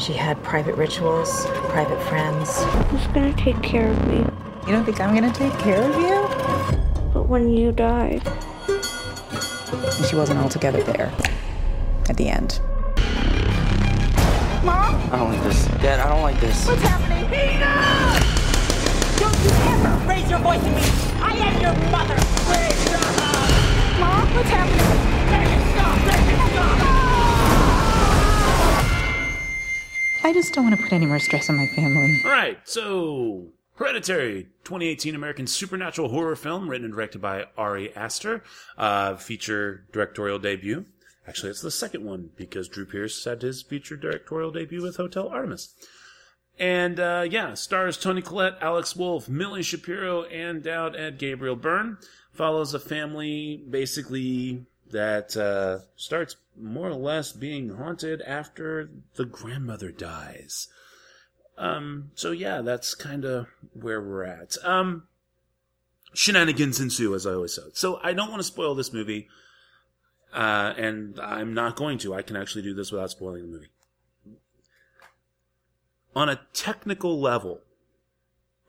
She had private rituals, private friends. Who's gonna take care of me? You don't think I'm gonna take care of you? But when you died. She wasn't altogether there at the end. Mom? I don't like this. Dad, I don't like this. What's happening? Peter! Don't you ever raise your voice at me! I am your mother! Please stop! Mom, what's happening? I just don't want to put any more stress on my family. All right. So, Hereditary, 2018 American supernatural horror film written and directed by Ari Aster, uh, feature directorial debut. Actually, it's the second one because Drew Pearce had his feature directorial debut with Hotel Artemis. And uh, yeah, stars Toni Collette, Alex Wolff, Millie Shapiro, and Dowd Ed Gabriel Byrne. Follows a family basically that uh, starts more or less being haunted after the grandmother dies. Um, so yeah, that's kind of where we're at. Um, shenanigans ensue, as I always say. So I don't want to spoil this movie, uh, and I'm not going to. I can actually do this without spoiling the movie. On a technical level,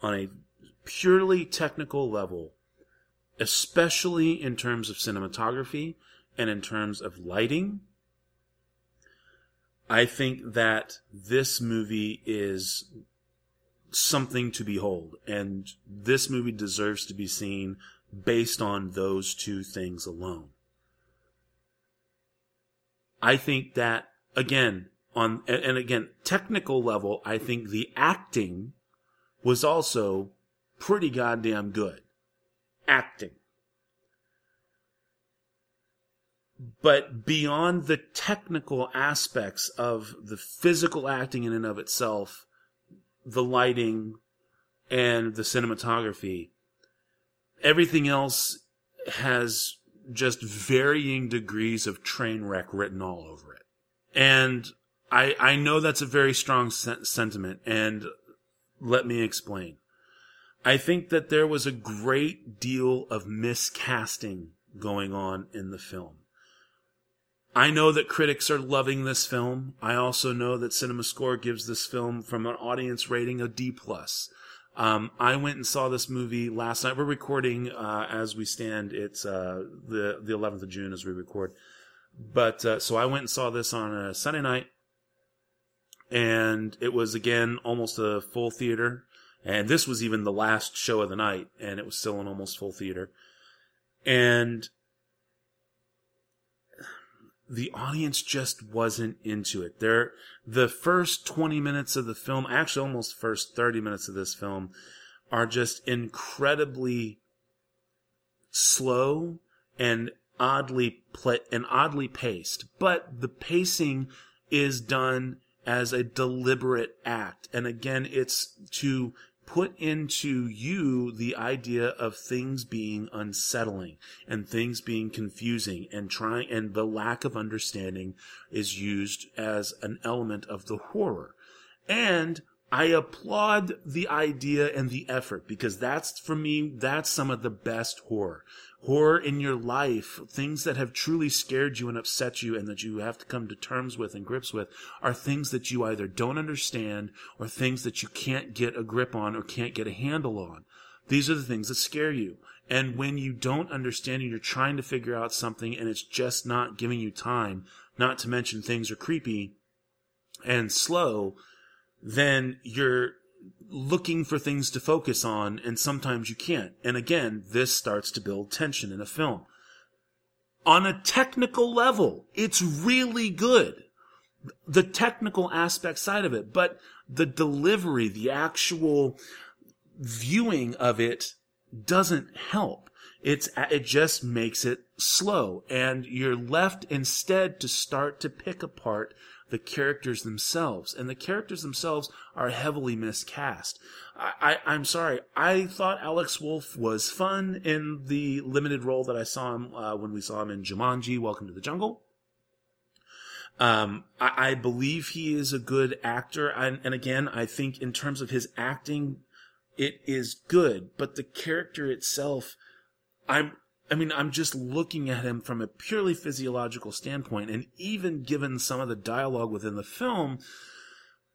on a purely technical level, especially in terms of cinematography and in terms of lighting, I think that this movie is something to behold, and this movie deserves to be seen based on those two things alone. I think that again on and again technical level, I think the acting was also pretty goddamn good. Acting. But beyond the technical aspects of the physical acting in and of itself, the lighting and the cinematography, everything else has just varying degrees of train wreck written all over it. And I, I know that's a very strong sen- sentiment, and let me explain. I think that there was a great deal of miscasting going on in the film. I know that critics are loving this film. I also know that CinemaScore gives this film from an audience rating a D plus. Um, I went and saw this movie last night. We're recording uh, as we stand. It's uh, the the 11th of June as we record. But uh, so I went and saw this on a Sunday night, and it was again almost a full theater. And this was even the last show of the night, and it was still an almost full theater. And the audience just wasn't into it. There, the first 20 minutes of the film, actually almost first 30 minutes of this film, are just incredibly slow and oddly pla- and oddly paced. But the pacing is done as a deliberate act. And again, it's to put into you the idea of things being unsettling and things being confusing and trying and the lack of understanding is used as an element of the horror. And I applaud the idea and the effort because that's for me that's some of the best horror horror in your life, things that have truly scared you and upset you and that you have to come to terms with and grips with are things that you either don't understand or things that you can't get a grip on or can't get a handle on. These are the things that scare you. And when you don't understand and you're trying to figure out something and it's just not giving you time, not to mention things are creepy and slow, then you're looking for things to focus on, and sometimes you can't. And again, this starts to build tension in a film. On a technical level, it's really good. The technical aspect side of it, but the delivery, the actual viewing of it doesn't help. It's, it just makes it slow and you're left instead to start to pick apart the characters themselves. And the characters themselves are heavily miscast. I, I, am sorry. I thought Alex Wolff was fun in the limited role that I saw him uh, when we saw him in Jumanji, Welcome to the Jungle. Um, I, I, believe he is a good actor. And, and again, I think in terms of his acting, it is good, but the character itself, I'm, I mean, I'm just looking at him from a purely physiological standpoint, and even given some of the dialogue within the film,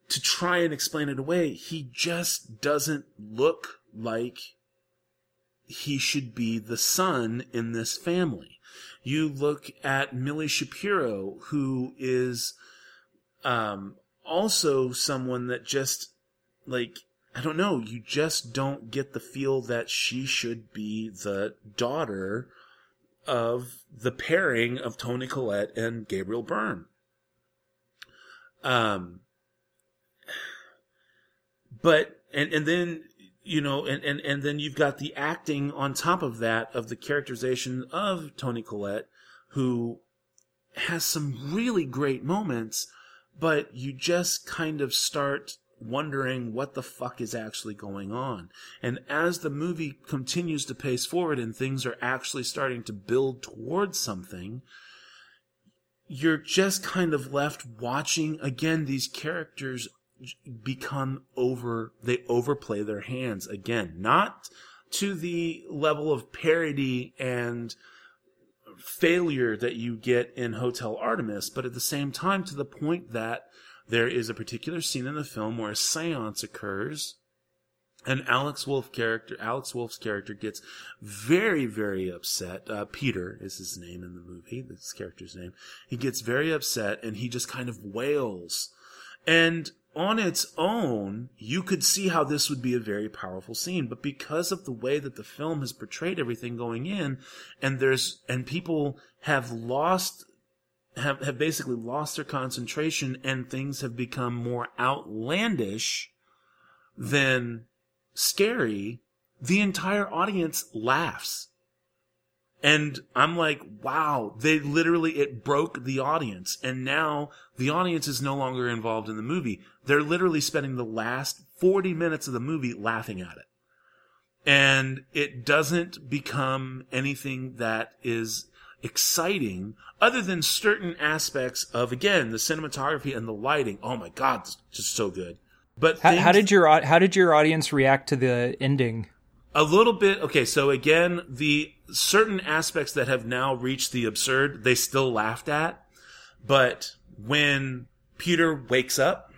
to try and explain it away, he just doesn't look like he should be the son in this family. You look at Millie Shapiro, who is um, also someone that just like I don't know, you just don't get the feel that she should be the daughter of the pairing of Toni Collette and Gabriel Byrne. Um, but, and, and then, you know, and, and, and then you've got the acting on top of that of the characterization of Toni Collette, who has some really great moments, but you just kind of start wondering what the fuck is actually going on. And as the movie continues to pace forward and things are actually starting to build towards something, you're just kind of left watching again these characters become over, they overplay their hands again. Not to the level of parody and failure that you get in Hotel Artemis, but at the same time to the point that there is a particular scene in the film where a seance occurs and Alex Wolff character, Alex Wolff's character gets very, very upset. Uh, Peter is his name in the movie, this character's name. He gets very upset and he just kind of wails. And on its own, you could see how this would be a very powerful scene, but because of the way that the film has portrayed everything going in, and there's, and people have lost have, have basically lost their concentration and things have become more outlandish than scary, the entire audience laughs. And I'm like, wow, they literally, it broke the audience. And now the audience is no longer involved in the movie. They're literally spending the last 40 minutes of the movie laughing at it. And it doesn't become anything that is exciting other than certain aspects of again the cinematography and the lighting. Oh my god, it's just so good. But How, things- how did your how did your audience react to the ending? a little bit okay so again the certain aspects that have now reached the absurd they still laughed at but when peter wakes up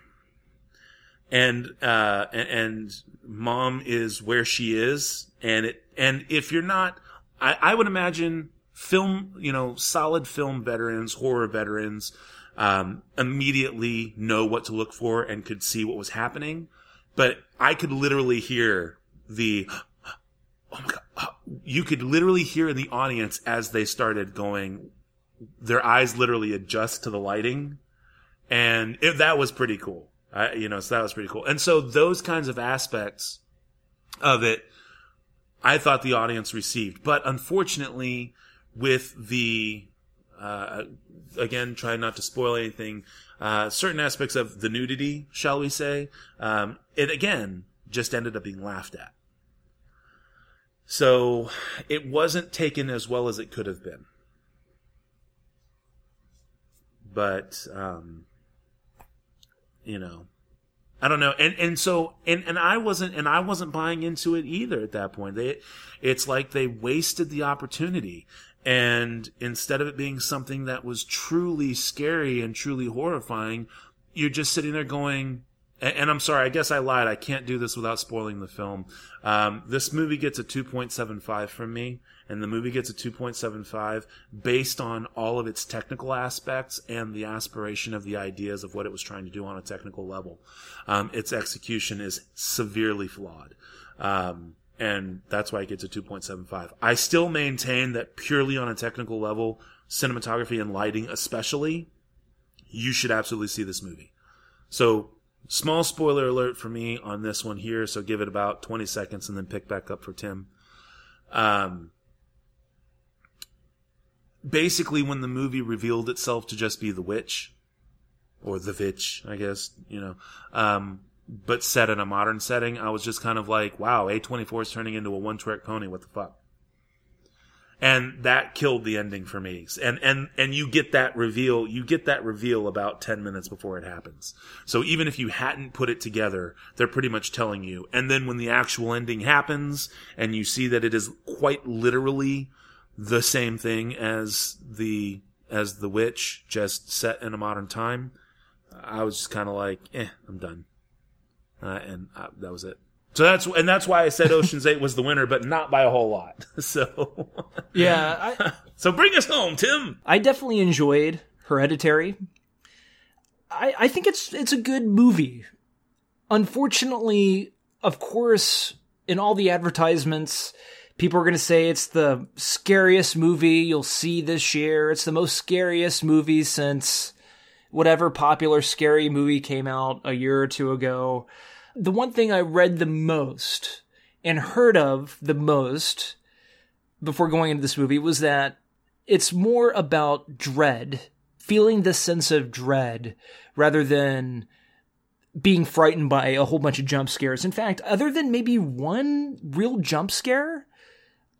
and uh and, and mom is where she is and it and if you're not i i would imagine film you know solid film veterans horror veterans um immediately know what to look for and could see what was happening. But i could literally hear the oh my god you could literally hear in the audience as they started going their eyes literally adjust to the lighting. And it, that was pretty cool. I, you know so that was pretty cool. And so those kinds of aspects of it i thought the audience received. But unfortunately with the uh, again try not to spoil anything uh, certain aspects of the nudity shall we say um, it again just ended up being laughed at so it wasn't taken as well as it could have been. But um you know, I don't know. And and so and and I wasn't and I wasn't buying into it either at that point. They it's like they wasted the opportunity. And instead of it being something that was truly scary and truly horrifying, you're just sitting there going, and, I'm sorry, I guess I lied. I can't do this without spoiling the film. Um, this movie gets a 2.75 from me, and the movie gets a 2.75 based on all of its technical aspects and the aspiration of the ideas of what it was trying to do on a technical level. Um, its execution is severely flawed. Um, and that's why it gets a 2.75. I still maintain that purely on a technical level, cinematography and lighting especially, you should absolutely see this movie. So Small spoiler alert for me on this one here, so give it about 20 seconds and then pick back up for Tim. Um, basically, when the movie revealed itself to just be the witch, or the vitch, I guess, you know, um, but set in a modern setting, I was just kind of like, wow, A24 is turning into a one track pony, what the fuck? and that killed the ending for me. And and and you get that reveal you get that reveal about 10 minutes before it happens. So even if you hadn't put it together they're pretty much telling you. And then when the actual ending happens and you see that it is quite literally the same thing as the as the witch just set in a modern time i was just kind of like eh i'm done uh, and uh, that was it so that's and that's why I said Ocean's Eight was the winner, but not by a whole lot. So Yeah, I, so bring us home, Tim. I definitely enjoyed Hereditary. I, I think it's it's a good movie. Unfortunately, of course, in all the advertisements, people are going to say it's the scariest movie you'll see this year. It's the most scariest movie since whatever popular scary movie came out a year or two ago. The one thing I read the most and heard of the most before going into this movie was that it's more about dread, feeling the sense of dread rather than being frightened by a whole bunch of jump scares. In fact, other than maybe one real jump scare,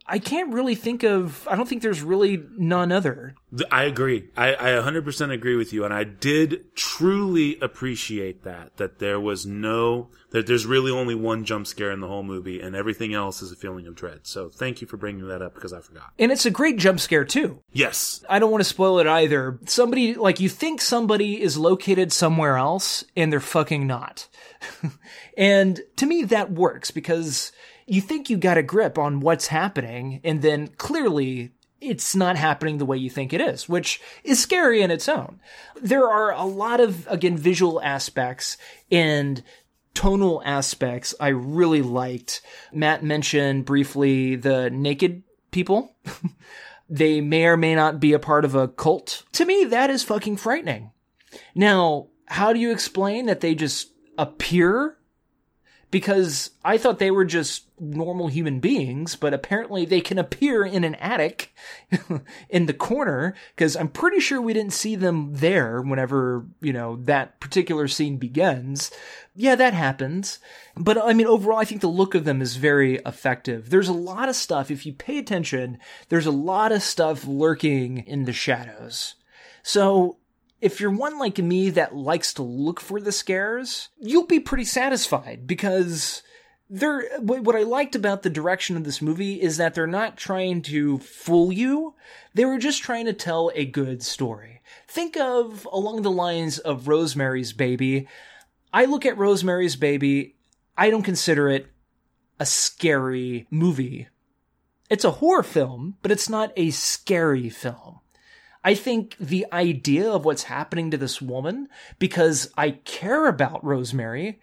I can't really think of, I don't think there's really none other. I agree. I, I 100% agree with you. And I did truly appreciate that, that there was no, that there's really only one jump scare in the whole movie and everything else is a feeling of dread. So thank you for bringing that up because I forgot. And it's a great jump scare too. Yes. I don't want to spoil it either. Somebody, like, you think somebody is located somewhere else and they're fucking not. and to me, that works because you think you got a grip on what's happening and then clearly it's not happening the way you think it is, which is scary in its own. There are a lot of, again, visual aspects and tonal aspects I really liked. Matt mentioned briefly the naked people. they may or may not be a part of a cult. To me, that is fucking frightening. Now, how do you explain that they just appear because I thought they were just normal human beings, but apparently they can appear in an attic in the corner because I'm pretty sure we didn't see them there whenever, you know, that particular scene begins. Yeah, that happens. But I mean, overall, I think the look of them is very effective. There's a lot of stuff, if you pay attention, there's a lot of stuff lurking in the shadows. So if you're one like me that likes to look for the scares, you'll be pretty satisfied because they're what I liked about the direction of this movie is that they're not trying to fool you. They were just trying to tell a good story. Think of along the lines of Rosemary's Baby. I look at Rosemary's Baby, I don't consider it a scary movie. It's a horror film, but it's not a scary film. I think the idea of what's happening to this woman, because I care about Rosemary,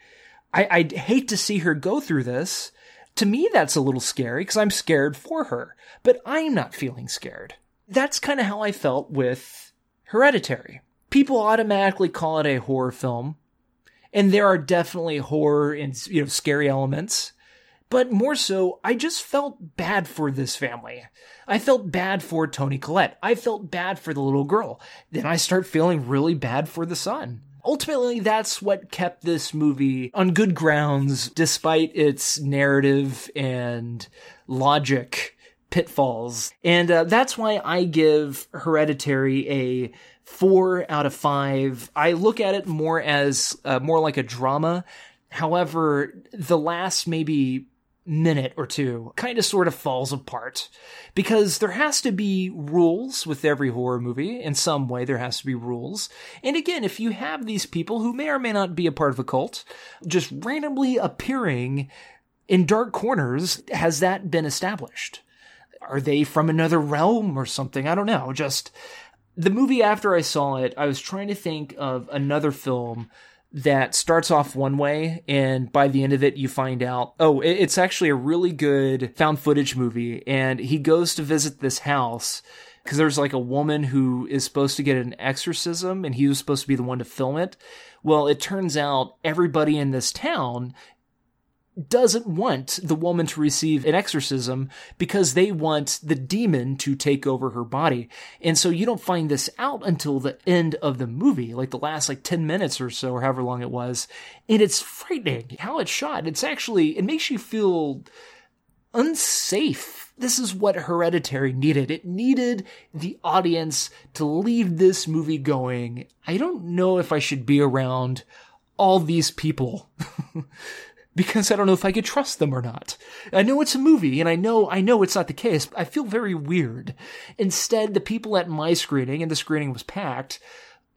I, I'd hate to see her go through this. To me, that's a little scary because I'm scared for her, but I'm not feeling scared. That's kind of how I felt with Hereditary. People automatically call it a horror film, and there are definitely horror and you know scary elements but more so, I just felt bad for this family. I felt bad for Toni Collette. I felt bad for the little girl. Then I start feeling really bad for the son. Ultimately, that's what kept this movie on good grounds, despite its narrative and logic pitfalls. And uh, that's why I give Hereditary a four out of five. I look at it more as uh, more like a drama. However, the last maybe minute or two kind of sort of falls apart. Because there has to be rules with every horror movie. In some way there has to be rules. And again if you have these people who may or may not be a part of a cult just randomly appearing in dark corners has that been established? Are they from another realm or something? I don't know. Just the movie after i saw it i was trying to think of another film that starts off one way and by the end of it you find out oh it's actually a really good found footage movie and he goes to visit this house because there's like a woman who is supposed to get an exorcism and he was supposed to be the one to film it. Well it turns out everybody in this town doesn't want the woman to receive an exorcism because they want the demon to take over her body. And so you don't find this out until the end of the movie, like the last like 10 minutes or so, or however long it was. And it's frightening how it's shot. It's actually, it makes you feel unsafe. This is what Hereditary needed. It needed the audience to leave this movie going. I don't know if I should be around all these people. because I don't know if I could trust them or not. I know it's a movie and I know I know it's not the case, I feel very weird. Instead, the people at my screening and the screening was packed.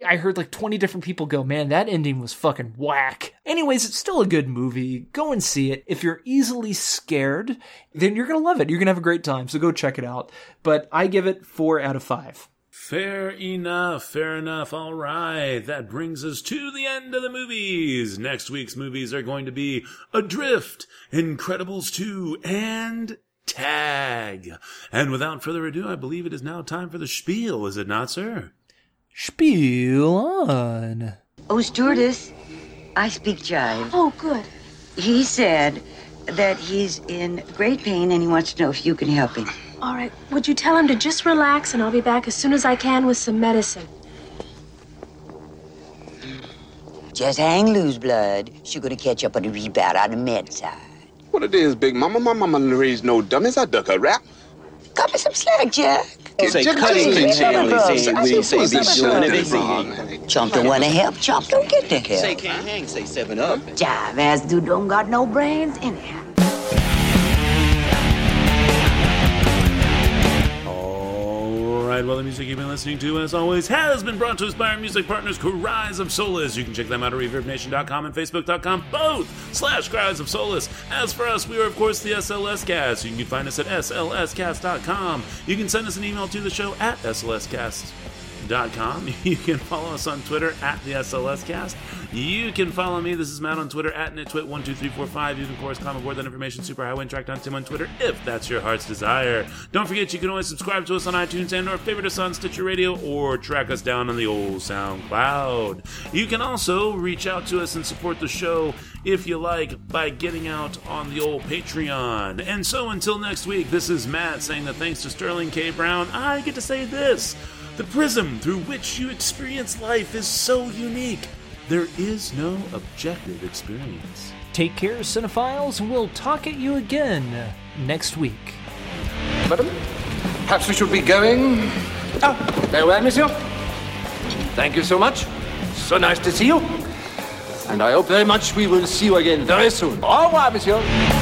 I heard like 20 different people go, man, that ending was fucking whack. Anyways, it's still a good movie. Go and see it. If you're easily scared, then you're gonna love it. You're gonna have a great time. So go check it out. But I give it four out of five. Fair enough, fair enough. All right, that brings us to the end of the movies. Next week's movies are going to be Adrift, Incredibles 2, and Tag. And without further ado, I believe it is now time for the spiel, is it not, sir? Spiel on. Oh, stewardess, I speak jive. Oh, good. He said that he's in great pain and he wants to know if you can help him. All right. Would you tell him to just relax and I'll be back as soon as I can with some medicine? Just hang loose, blood. She's gonna catch up on the rebound on the med side. What it is, Big Mama? My mama raised no dummies. I duck a rap. Cut me some slack, Jack. Say cutting things here. We say be doing everything. Chomp don't wanna help. Chomp don't get the help. Say can't hang. Say seven up. Jive ass dude don't got no brains anyhow. Right, well, the music you've been listening to, as always, has been brought to us by our music partners, Cries of Solace. You can check them out at ReverbNation.com and Facebook.com, both slash Cries of Solace. As for us, we are, of course, the SLS Cast. You can find us at SLScast.com. You can send us an email to the show at SLScast SLScast.com. You can follow us on Twitter at the SLScast. You can follow me. This is Matt on Twitter at nitwit12345. You can, of course, comment aboard that information superhighway and track down Tim on Twitter if that's your heart's desire. Don't forget, you can always subscribe to us on iTunes and or favorite us on Stitcher Radio or track us down on the old SoundCloud. You can also reach out to us and support the show if you like by getting out on the old Patreon. And so until next week, this is Matt saying that thanks to Sterling K. Brown, I get to say this. The prism through which you experience life is so unique. There is no objective experience. Take care, cinephiles, we'll talk at you again next week. Madam, perhaps we should be going. Ah, farewell, monsieur. Thank you so much. So nice to see you. And I hope very much we will see you again very soon. Au revoir, monsieur. Monsieur!